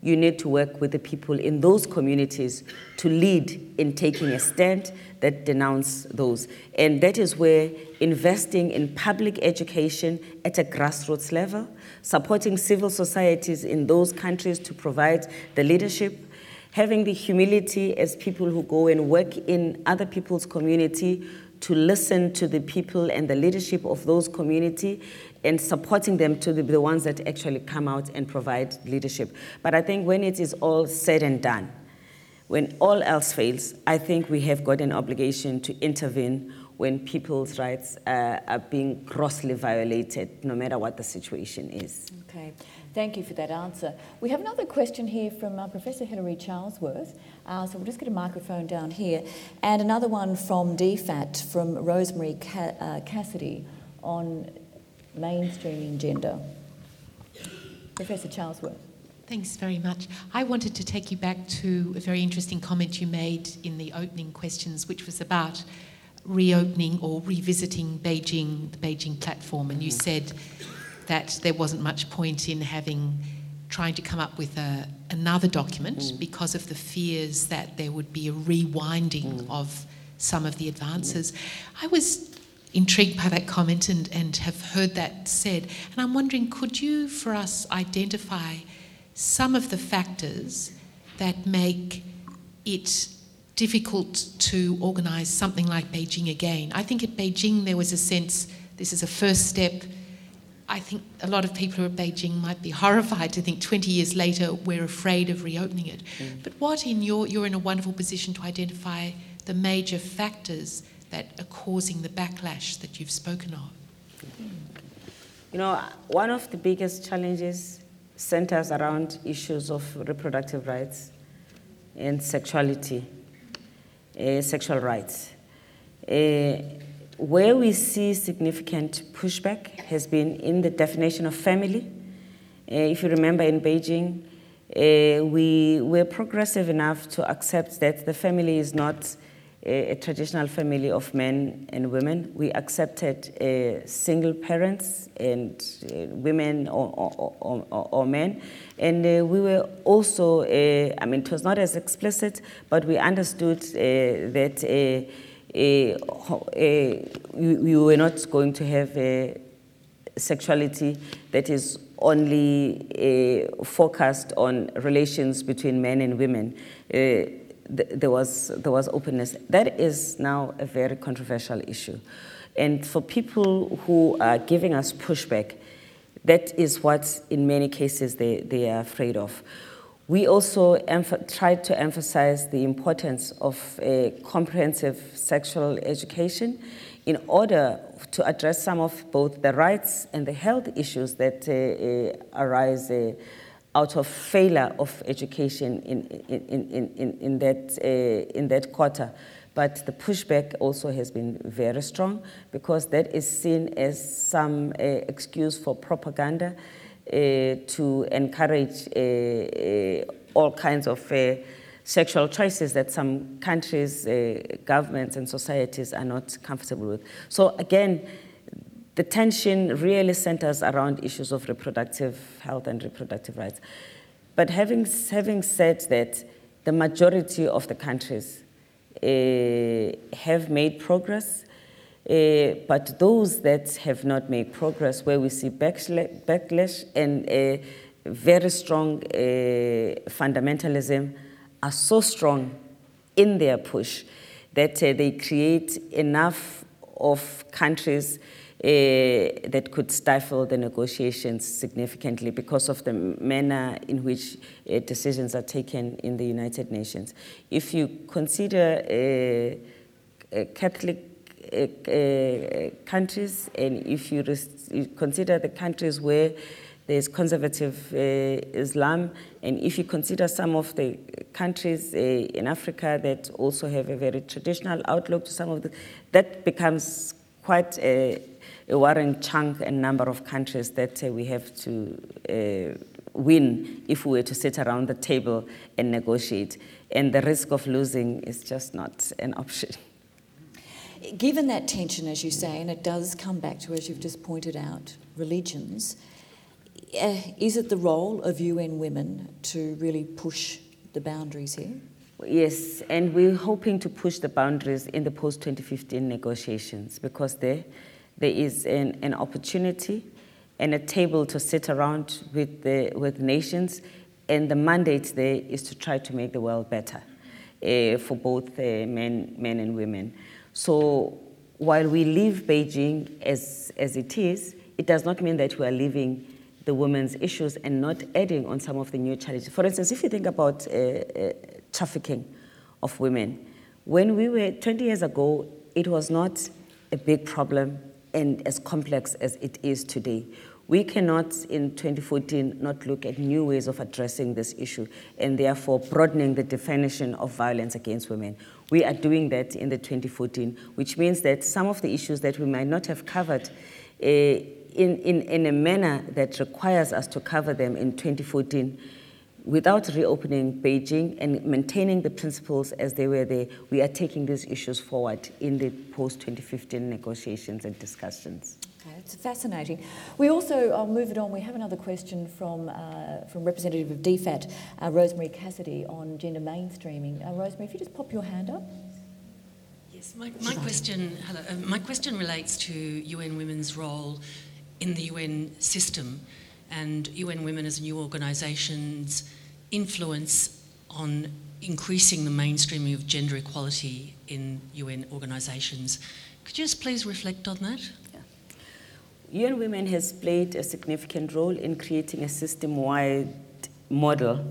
you need to work with the people in those communities to lead in taking a stand that denounce those. And that is where investing in public education at a grassroots level, supporting civil societies in those countries to provide the leadership, having the humility as people who go and work in other people's community to listen to the people and the leadership of those community and supporting them to be the ones that actually come out and provide leadership. But I think when it is all said and done, when all else fails, I think we have got an obligation to intervene when people's rights uh, are being grossly violated, no matter what the situation is. Okay, thank you for that answer. We have another question here from uh, Professor Hilary Charlesworth. Uh, so we'll just get a microphone down here. And another one from DFAT from Rosemary Ca- uh, Cassidy on mainstreaming gender. Professor Charlesworth. Thanks very much. I wanted to take you back to a very interesting comment you made in the opening questions, which was about reopening or revisiting Beijing, the Beijing platform. And you said that there wasn't much point in having trying to come up with a, another document mm. because of the fears that there would be a rewinding mm. of some of the advances. Mm. I was intrigued by that comment and, and have heard that said. And I'm wondering could you, for us, identify some of the factors that make it difficult to organise something like Beijing again? I think at Beijing there was a sense this is a first step. I think a lot of people at Beijing might be horrified to think 20 years later we're afraid of reopening it. Mm. But what in your, you're in a wonderful position to identify the major factors that are causing the backlash that you've spoken of? You know, one of the biggest challenges centers around issues of reproductive rights and sexuality, uh, sexual rights. Uh, where we see significant pushback has been in the definition of family. Uh, if you remember in Beijing, uh, we were progressive enough to accept that the family is not a, a traditional family of men and women. We accepted uh, single parents and uh, women or, or, or, or, men. And uh, we were also, uh, I mean, it was not as explicit, but we understood uh, that uh, we, were not going to have a sexuality that is only focused on relations between men and women there, was, there was openness. That is now a very controversial issue. And for people who are giving us pushback, that is what, in many cases, they, they are afraid of. We also tried to emphasize the importance of a comprehensive sexual education in order to address some of both the rights and the health issues that uh, uh, arise. Uh, out of failure of education in, in, in, in, in, that, uh, in that quarter. But the pushback also has been very strong because that is seen as some uh, excuse for propaganda to encourage uh, uh, all kinds of uh, sexual choices that some countries, governments, and societies are not comfortable with. So, again, the tension really centers around issues of reproductive health and reproductive rights. But having, having said that, the majority of the countries uh, have made progress, uh, but those that have not made progress, where we see backlash and a very strong uh, fundamentalism, are so strong in their push that they create enough of countries that could stifle the negotiations significantly because of the manner in which decisions are taken in the United Nations. If you consider Catholic countries and if you, you, consider the countries where there's conservative uh, Islam, and if you consider some of the countries uh, in Africa that also have a very traditional outlook to some of the, that becomes quite a, a warring chunk and number of countries that uh, we have to uh, win if we were to sit around the table and negotiate. And the risk of losing is just not an option. Given that tension, as you say, and it does come back to, as you've just pointed out, religions, uh, is it the role of UN Women to really push the boundaries here? Yes, and we're hoping to push the boundaries in the post 2015 negotiations because there, there is an, an opportunity and a table to sit around with, the, with nations, and the mandate there is to try to make the world better uh, for both uh, men, men and women. So while we leave Beijing as, as it is, it does not mean that we are leaving the women's issues and not adding on some of the new challenges. For instance, if you think about uh, uh, trafficking of women, when we were 20 years ago, it was not a big problem and as complex as it is today. We cannot, in 2014, not look at new ways of addressing this issue and therefore broadening the definition of violence against women. We are doing that in the 2014, which means that some of the issues that we might not have covered uh, in, in, in a manner that requires us to cover them in 2014 without reopening Beijing and maintaining the principles as they were there, we are taking these issues forward in the post 2015 negotiations and discussions. Okay, it's fascinating. We also, I'll move it on, we have another question from, uh, from representative of DFAT, uh, Rosemary Cassidy, on gender mainstreaming. Uh, Rosemary, if you just pop your hand up. Yes, my, my question, hello, uh, my question relates to UN Women's role in the UN system and UN Women as a new organisation's influence on increasing the mainstreaming of gender equality in UN organisations. Could you just please reflect on that? UN Women has played a significant role in creating a system wide model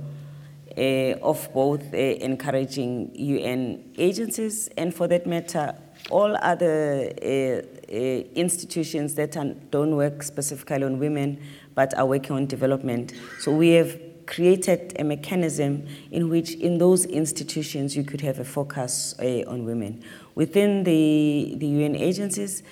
uh, of both uh, encouraging UN agencies and, for that matter, all other uh, uh, institutions that are, don't work specifically on women but are working on development. So we have created a mechanism in which, in those institutions, you could have a focus uh, on women. Within the, the UN agencies,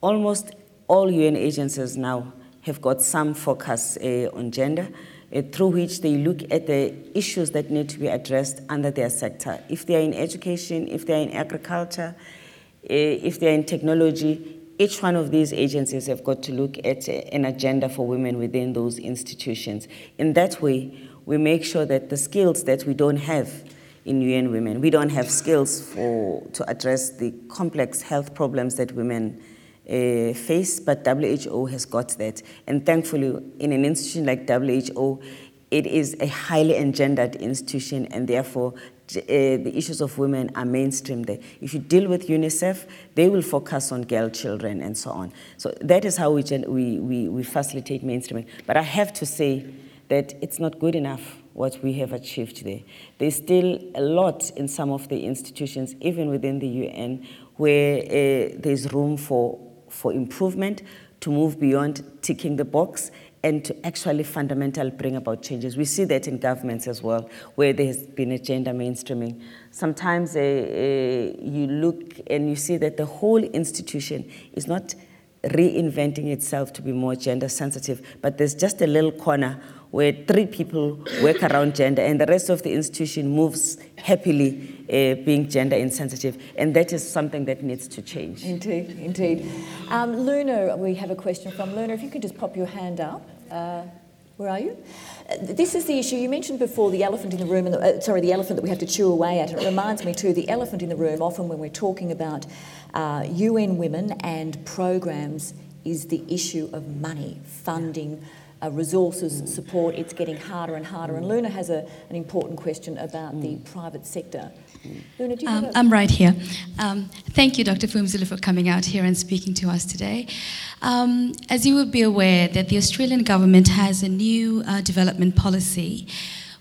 almost all UN agencies now have got some focus uh, on gender. Uh, through which they look at the issues that need to be addressed under their sector. If they are in education, if they are in agriculture, uh, if they are in technology, each one of these agencies have got to look at an agenda for women within those institutions. In that way, we make sure that the skills that we don't have in UN Women, we don't have skills for, to address the complex health problems that women uh, face, but WHO has got that. And thankfully, in an institution like WHO, it is a highly engendered institution, and therefore uh, the issues of women are mainstream there. If you deal with UNICEF, they will focus on girl children and so on. So that is how we, we, we, we facilitate mainstreaming. But I have to say that it's not good enough what we have achieved there. There's still a lot in some of the institutions, even within the UN, where uh, there's room for, for improvement to move beyond ticking the box and to actually fundamentally bring about changes. We see that in governments as well, where there's been a gender mainstreaming. Sometimes uh, uh, you look and you see that the whole institution is not reinventing itself to be more gender sensitive, but there's just a little corner where three people work around gender and the rest of the institution moves happily uh, being gender insensitive. And that is something that needs to change. Indeed, indeed. Um, Luna, we have a question from Luna. If you could just pop your hand up. Uh, where are you? Uh, this is the issue you mentioned before the elephant in the room, and the, uh, sorry, the elephant that we have to chew away at. It reminds me too, the elephant in the room, often when we're talking about uh, UN women and programs, is the issue of money, funding. Uh, resources, support, it's getting harder and harder. And Luna has a, an important question about the private sector. Luna, do you um, I'm right here. Um, thank you, Dr. Phumzile, for coming out here and speaking to us today. Um, as you would be aware, that the Australian government has a new uh, development policy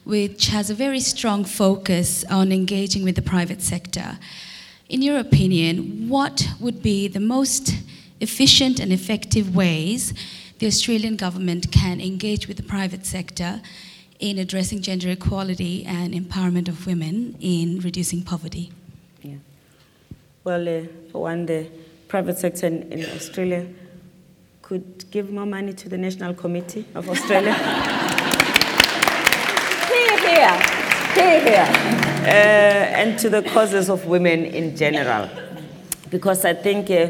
which has a very strong focus on engaging with the private sector. In your opinion, what would be the most efficient and effective ways the Australian government can engage with the private sector in addressing gender equality and empowerment of women in reducing poverty? Yeah. Well, uh, for one, the private sector in, in Australia could give more money to the National Committee of Australia. Here, here, here, here. Uh, and to the causes of women in general. Because I think uh,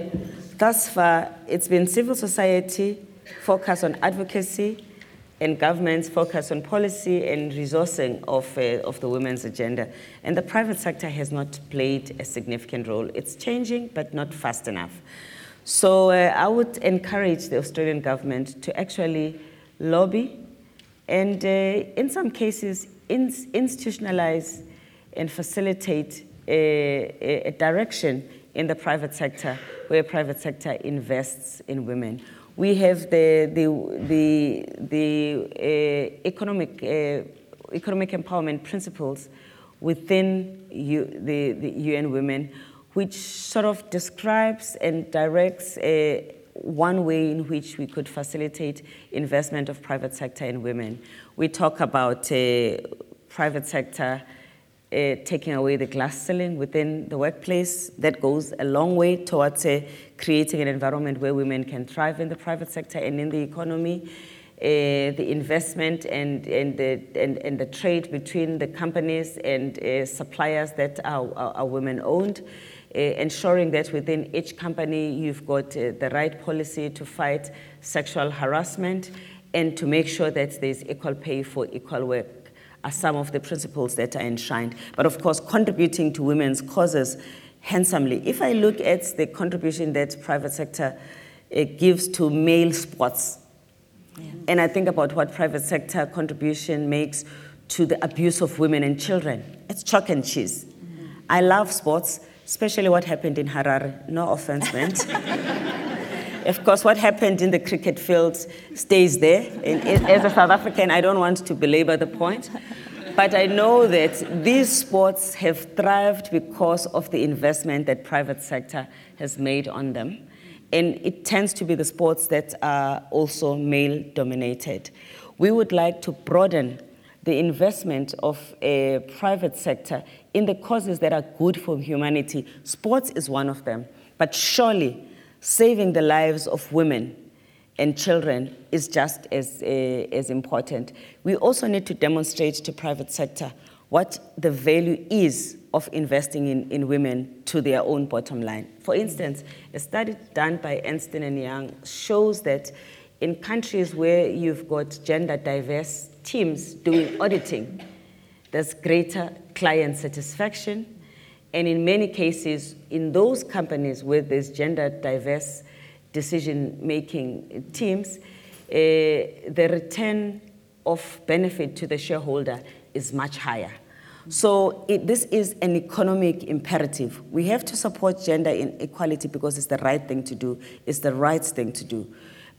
thus far it's been civil society focused on advocacy and governments focus on policy and resourcing of, uh, of the women's agenda. And the private sector has not played a significant role. It's changing, but not fast enough. So uh, I would encourage the Australian government to actually lobby and, uh, in some cases, ins- institutionalize and facilitate a, a, direction in the private sector where private sector invests in women. We have the, the, the, the uh, economic, uh, economic empowerment principles within U, the, the UN Women, which sort of describes and directs uh, one way in which we could facilitate investment of private sector in women. We talk about uh, private sector uh, taking away the glass ceiling within the workplace. That goes a long way towards uh, creating an environment where women can thrive in the private sector and in the economy. Uh, the investment and, and, the, and, and the trade between the companies and uh, suppliers that are, are, are women owned. Uh, ensuring that within each company you've got uh, the right policy to fight sexual harassment and to make sure that there's equal pay for equal work are some of the principles that are enshrined. But of course, contributing to women's causes handsomely. If I look at the contribution that private sector uh, gives to male sports, yeah. and I think about what private sector contribution makes to the abuse of women and children, it's chalk and cheese. Mm-hmm. I love sports, especially what happened in Harare. No offense meant. Of course, what happened in the cricket field stays there. And as a South African, I don't want to belabor the point. But I know that these sports have thrived because of the investment that private sector has made on them. And it tends to be the sports that are also male dominated. We would like to broaden the investment of a private sector in the causes that are good for humanity. Sports is one of them. But surely saving the lives of women and children is just as, uh, as important. We also need to demonstrate to private sector what the value is of investing in, in women to their own bottom line. For instance, a study done by Ernst & Young shows that in countries where you've got gender diverse teams doing auditing, there's greater client satisfaction, and in many cases, in those companies where there's gender diverse decision making teams, uh, the return of benefit to the shareholder is much higher. So it, this is an economic imperative. We have to support gender inequality because it's the right thing to do. It's the right thing to do.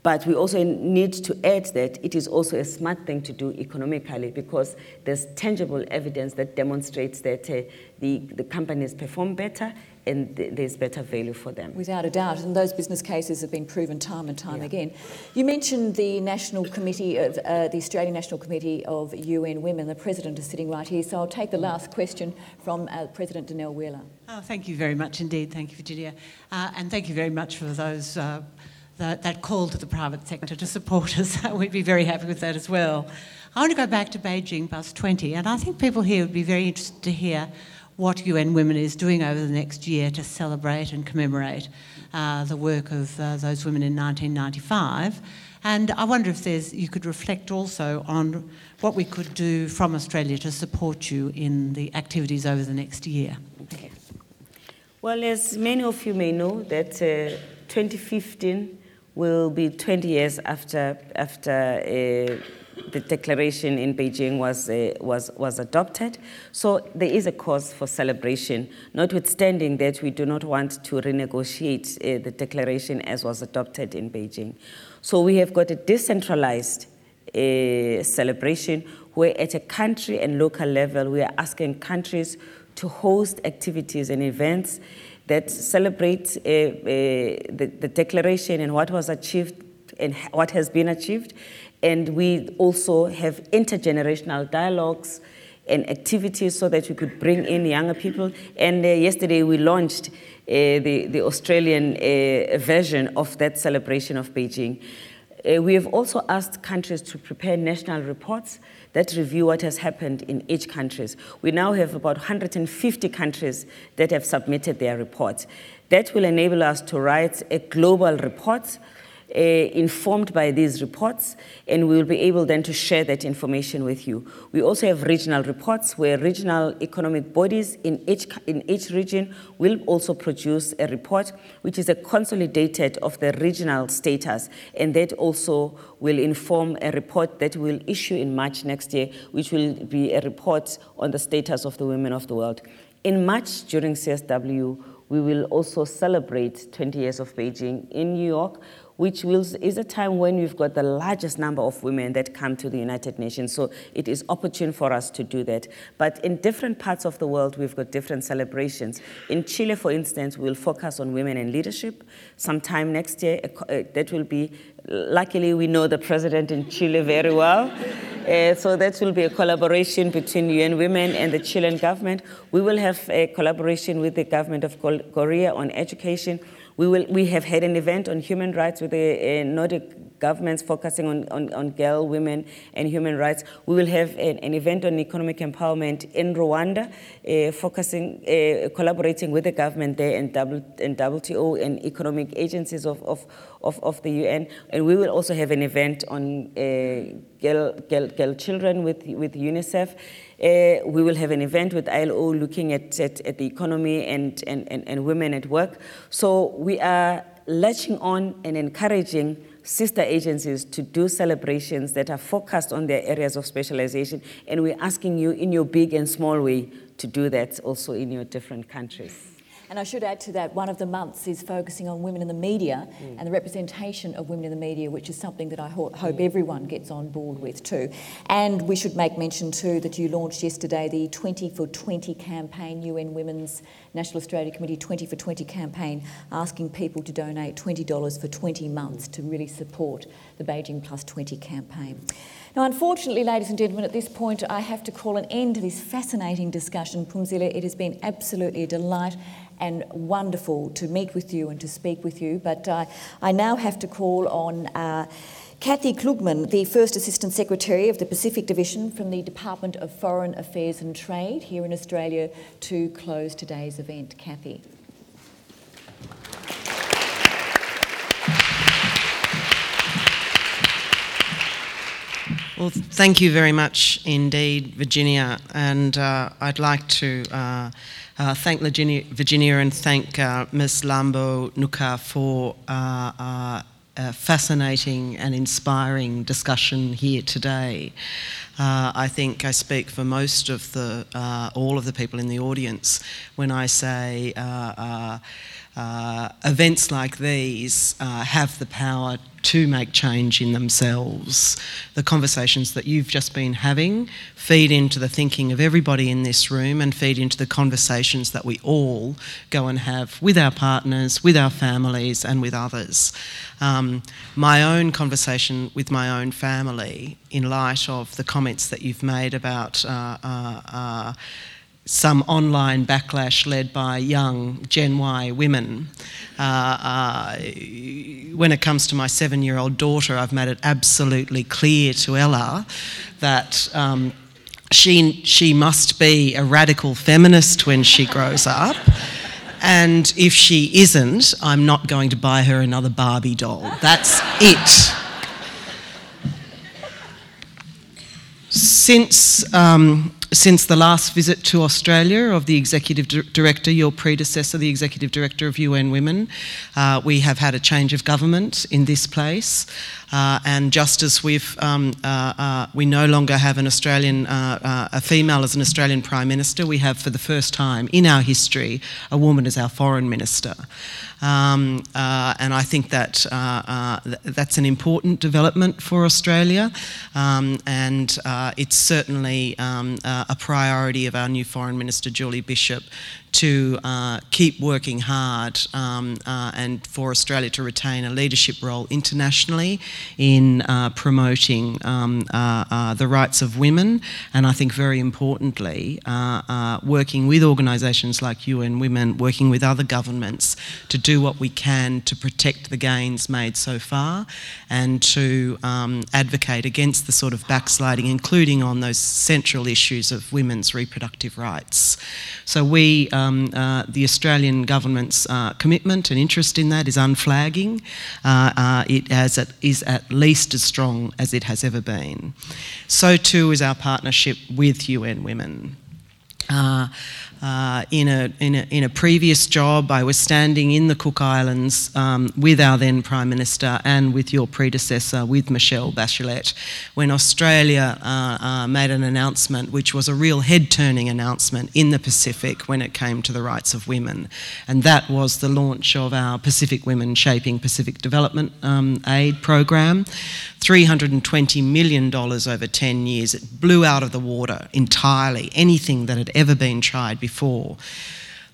But we also need to add that it is also a smart thing to do economically because there's tangible evidence that demonstrates that uh, the, the companies perform better and th- there's better value for them. Without a doubt, and those business cases have been proven time and time yeah. again. You mentioned the National Committee of uh, the Australian National Committee of UN Women. The president is sitting right here, so I'll take the last question from uh, President Danelle Wheeler. Oh, thank you very much indeed. Thank you, Virginia, uh, and thank you very much for those uh, that, call to the private sector to support us. We'd be very happy with that as well. I want to go back to Beijing Bus Plus 20, and I think people here would be very interested to hear what UN Women is doing over the next year to celebrate and commemorate uh, the work of uh, those women in 1995. And I wonder if there's, you could reflect also on what we could do from Australia to support you in the activities over the next year. Okay. Well, as many of you may know, that uh, 2015 will be 20 years after, after uh, the declaration in Beijing was, uh, was, was adopted. So there is a cause for celebration, notwithstanding that we do not want to renegotiate uh, the declaration as was adopted in Beijing. So we have got a decentralized uh, celebration where at a country and local level we are asking countries to host activities and events that celebrates uh, uh, the, the declaration and what was achieved and what has been achieved. And we also have intergenerational dialogues and activities so that we could bring in younger people. And uh, yesterday we launched uh, the, the Australian uh, version of that celebration of Beijing. Uh, we have also asked countries to prepare national reports that review what has happened in each country. We now have about 150 countries that have submitted their reports. That will enable us to write a global report uh, informed by these reports, and we will be able then to share that information with you. We also have regional reports where regional economic bodies in each, in each region will also produce a report, which is a consolidated of the regional status, and that also will inform a report that we'll issue in March next year, which will be a report on the status of the women of the world. In March, during CSW, we will also celebrate 20 years of Beijing in New York which is a time when we've got the largest number of women that come to the United Nations. So it is opportune for us to do that. But in different parts of the world, we've got different celebrations. In Chile, for instance, we'll focus on women in leadership. Sometime next year, uh, that will be, luckily, we know the president in Chile very well. Uh, so that will be a collaboration between UN Women and the Chilean government. We will have a collaboration with the government of Korea on education. We, will, we have had an event on human rights with the Nordic governments focusing on, on, on, girl, women, and human rights. We will have an, an event on economic empowerment in Rwanda, uh, focusing, uh, collaborating with the government there and, w, and WTO and economic agencies of, of, of, of, the UN. And we will also have an event on uh, girl, girl, girl children with, with UNICEF. Uh, we will have an event with ILO looking at, at, at the economy and, and, and, and, women at work. So we are latching on and encouraging sister agencies to do celebrations that are focused on their areas of specialization. And we're asking you in your big and small way to do that also in your different countries. And I should add to that, one of the months is focusing on women in the media mm. and the representation of women in the media, which is something that I ho- hope mm. everyone gets on board with too. And we should make mention too that you launched yesterday the 20 for 20 campaign, UN Women's National Australia Committee 20 for 20 campaign, asking people to donate $20 for 20 months to really support the Beijing Plus 20 campaign. Now, unfortunately, ladies and gentlemen, at this point, I have to call an end to this fascinating discussion. Phumzile, it has been absolutely a delight and wonderful to meet with you and to speak with you. But uh, I now have to call on uh, Kathy Klugman, the First Assistant Secretary of the Pacific Division from the Department of Foreign Affairs and Trade here in Australia, to close today's event. Kathy. Well, thank you very much indeed, Virginia. And uh, I'd like to uh, uh, thank Virginia, Virginia, and thank uh, Ms. Mlambo Ngcuka for uh, uh, a fascinating and inspiring discussion here today. Uh, I think I speak for most of the, uh, all of the people in the audience when I say uh, events like these uh, have the power to make change in themselves. The conversations that you've just been having feed into the thinking of everybody in this room and feed into the conversations that we all go and have with our partners, with our families, and with others. Um, my own conversation with my own family, in light of the comments that you've made about. Uh, uh, uh some online backlash led by young Gen Y women. Uh, uh, when it comes to my seven year old daughter, I've made it absolutely clear to Ella that. Um, she, she must be a radical feminist when she grows up. And if she isn't, I'm not going to buy her another Barbie doll. That's it. Since um, since the last visit to Australia of the Executive Director, your predecessor, the Executive Director of UN Women, uh, we have had a change of government in this place. Uh, and just as we've, um, uh, uh we no longer have an Australian, uh, uh, a female as an Australian Prime Minister, we have for the first time in our history a woman as our Foreign Minister. Um, and I think that th- that's an important development for Australia. Um, and it's certainly um, uh, a priority of our new Foreign Minister, Julie Bishop, to uh, keep working hard um, uh, and for Australia to retain a leadership role internationally in uh, promoting um, uh, uh, the rights of women, and I think very importantly, uh, working with organisations like UN Women, working with other governments to do what we can to protect the gains made so far and to um, advocate against the sort of backsliding, including on those central issues of women's reproductive rights. So we um, uh, the Australian government's uh, commitment and interest in that is unflagging. Uh, uh it has, is at least as strong as it has ever been. So too is our partnership with UN Women. Uh, in, a, in, a, in a previous job, I was standing in the Cook Islands um, with our then Prime Minister and with your predecessor, with Michelle Bachelet, when Australia uh, uh, made an announcement which was a real head turning announcement in the Pacific when it came to the rights of women. And that was the launch of our Pacific Women Shaping Pacific Development um, Aid program. $320 million over 10 years. It blew out of the water entirely anything that had ever been tried before.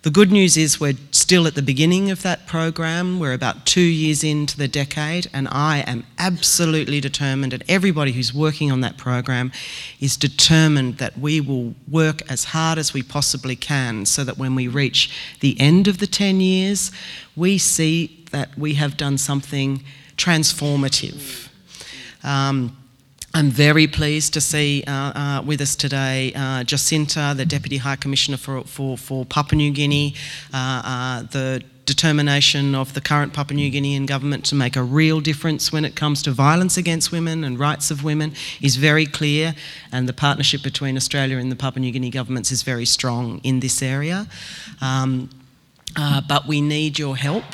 The good news is we're still at the beginning of that program. We're about two years into the decade, and I am absolutely determined, and everybody who's working on that program is determined that we will work as hard as we possibly can so that when we reach the end of the 10 years, we see that we have done something transformative. Um, I'm very pleased to see uh, uh, with us today uh, Jacinta, the Deputy High Commissioner for, for, for Papua New Guinea, uh, uh, the determination of the current Papua New Guinean government to make a real difference when it comes to violence against women and rights of women is very clear, and the partnership between Australia and the Papua New Guinea governments is very strong in this area. Um, uh, but we need your help.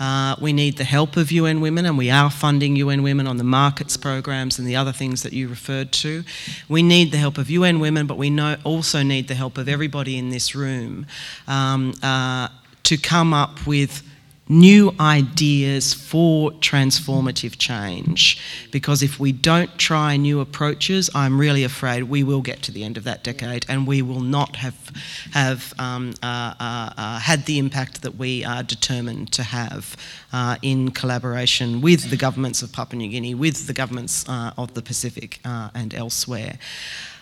Uh, we need the help of UN Women, and we are funding UN Women on the markets programs and the other things that you referred to. We need the help of UN Women, but we know, also need the help of everybody in this room um, uh, to come up with new ideas for transformative change. Because if we don't try new approaches, I'm really afraid we will get to the end of that decade and we will not have, have um, uh, uh, uh, had the impact that we are determined to have uh, in collaboration with the governments of Papua New Guinea, with the governments uh, of the Pacific uh, and elsewhere.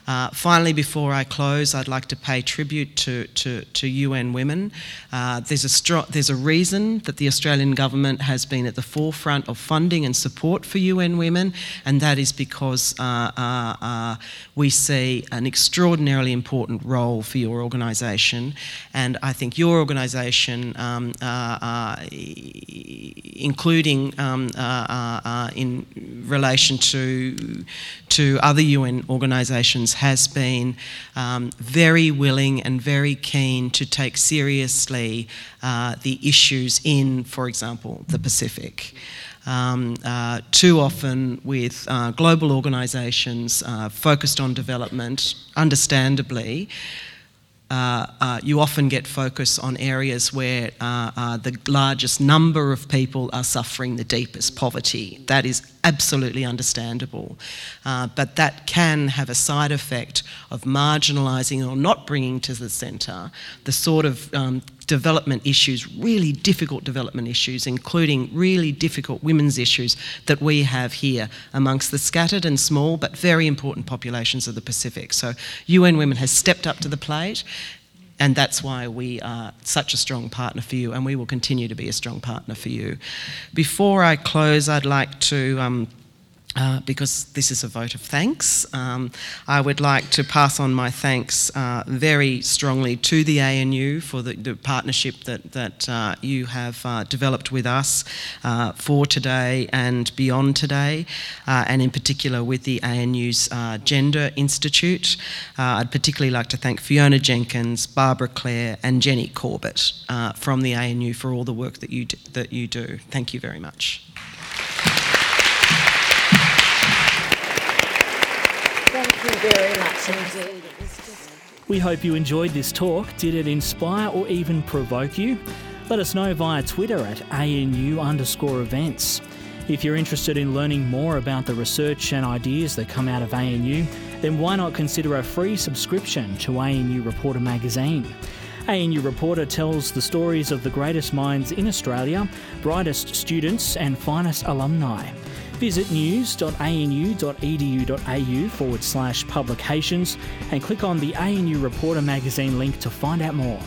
Uh, finally, before I close, I'd like to pay tribute to, to, to UN Women. Uh, there's, a stro- there's a reason that the Australian government has been at the forefront of funding and support for UN Women, and that is because uh, uh, uh, we see an extraordinarily important role for your organisation. And I think your organisation, um, including um, in relation to, to other UN organisations, has been um, very willing and very keen to take seriously uh, the issues in, for example, the Pacific. Um, uh, too often with uh, global organisations uh, focused on development, understandably, uh, uh, you often get focus on areas where uh, uh, the largest number of people are suffering the deepest poverty. That is absolutely understandable. Uh, but that can have a side effect of marginalising or not bringing to the centre the sort of um, development issues, really difficult development issues, including really difficult women's issues that we have here amongst the scattered and small but very important populations of the Pacific. So UN Women has stepped up to the plate. And that's why we are such a strong partner for you, and we will continue to be a strong partner for you. Before I close, I'd like to um, uh, because this is a vote of thanks. Um, I would like to pass on my thanks uh, very strongly to the ANU for the, the partnership that, that uh, you have uh, developed with us uh, for today and beyond today, and in particular with the ANU's Gender Institute. I'd particularly like to thank Fiona Jenkins, Barbara Clare, and Jenny Corbett from the ANU for all the work that you, that you do. Thank you very much. Very much indeed. We hope you enjoyed this talk. Did it inspire or even provoke you? Let us know via Twitter at ANU underscore events. If you're interested in learning more about the research and ideas that come out of ANU then why not consider a free subscription to ANU Reporter magazine? ANU Reporter tells the stories of the greatest minds in Australia, brightest students, and finest alumni. Visit news.anu.edu.au forward slash publications and click on the ANU Reporter magazine link to find out more.